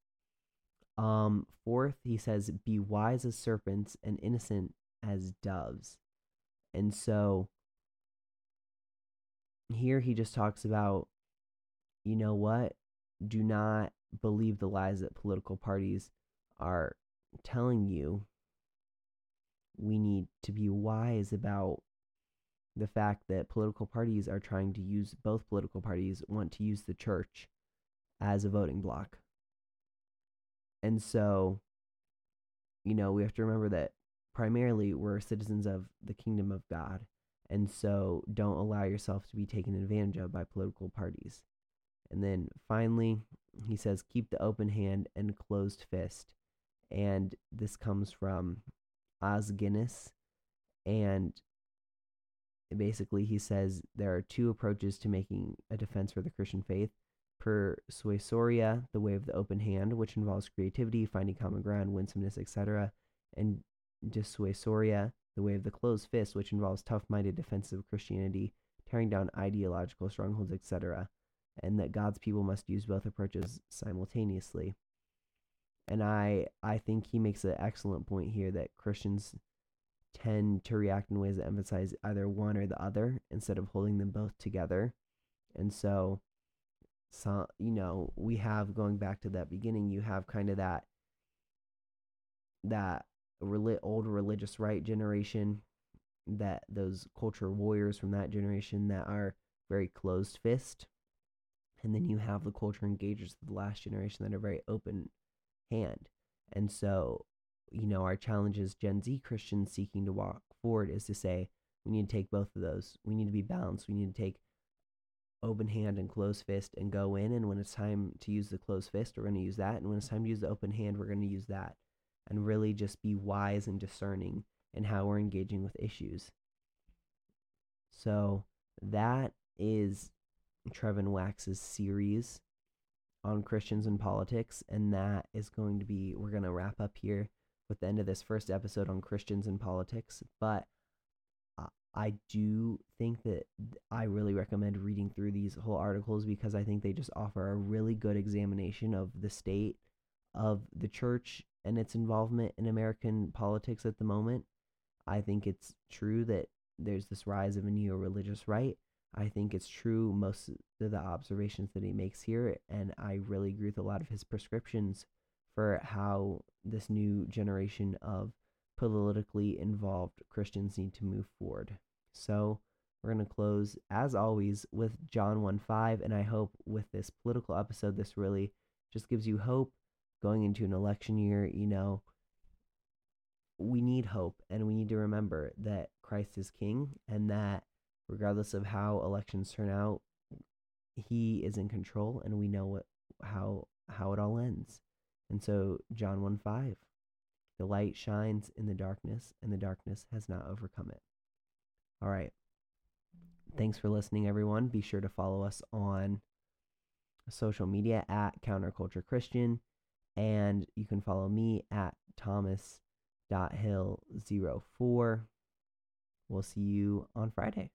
Um fourth, he says, be wise as serpents and innocent as doves. And so here he just talks about, you know what? Do not believe the lies that political parties are telling you. We need to be wise about the fact that political parties are trying to use, both political parties want to use the church as a voting block. And so, you know, we have to remember that primarily we're citizens of the kingdom of God. And so don't allow yourself to be taken advantage of by political parties. And then finally, he says, keep the open hand and closed fist. And this comes from Os Guinness. And basically, he says there are two approaches to making a defense for the Christian faith persuasoria, the way of the open hand, which involves creativity, finding common ground, winsomeness, etc., and dissuasoria, the way of the closed fist, which involves tough minded defense of Christianity, tearing down ideological strongholds, etc., and that God's people must use both approaches simultaneously. And I, I think he makes an excellent point here that Christians tend to react in ways that emphasize either one or the other instead of holding them both together. And so, so you know, we have going back to that beginning, you have kind of that that old religious right generation, that those culture warriors from that generation that are very closed fist. And then you have the culture engagers of the last generation that are very open hand. And so, you know, our challenge as Gen Z Christians seeking to walk forward is to say, we need to take both of those. We need to be balanced. We need to take open hand and closed fist and go in. And when it's time to use the closed fist, we're going to use that. And when it's time to use the open hand, we're going to use that and really just be wise and discerning in how we're engaging with issues. So that is Trevin Wax's series on Christians and politics, and that is going to be we're going to wrap up here with the end of this first episode on Christians and politics. But I do think that I really recommend reading through these whole articles because I think they just offer a really good examination of the state of the church and its involvement in American politics at the moment. I think it's true that there's this rise of a neo religious right. I think it's true most of the observations that he makes here, and I really agree with a lot of his prescriptions for how this new generation of politically involved Christians need to move forward. So we're going to close, as always, with John 1 5, and I hope with this political episode, this really just gives you hope going into an election year, you know, we need hope and we need to remember that Christ is king and that regardless of how elections turn out, he is in control and we know what how how it all ends. And so John 1 5, the light shines in the darkness, and the darkness has not overcome it. All right. Thanks for listening, everyone. Be sure to follow us on social media at Counterculture Christian. And you can follow me at thomas.hill04. We'll see you on Friday.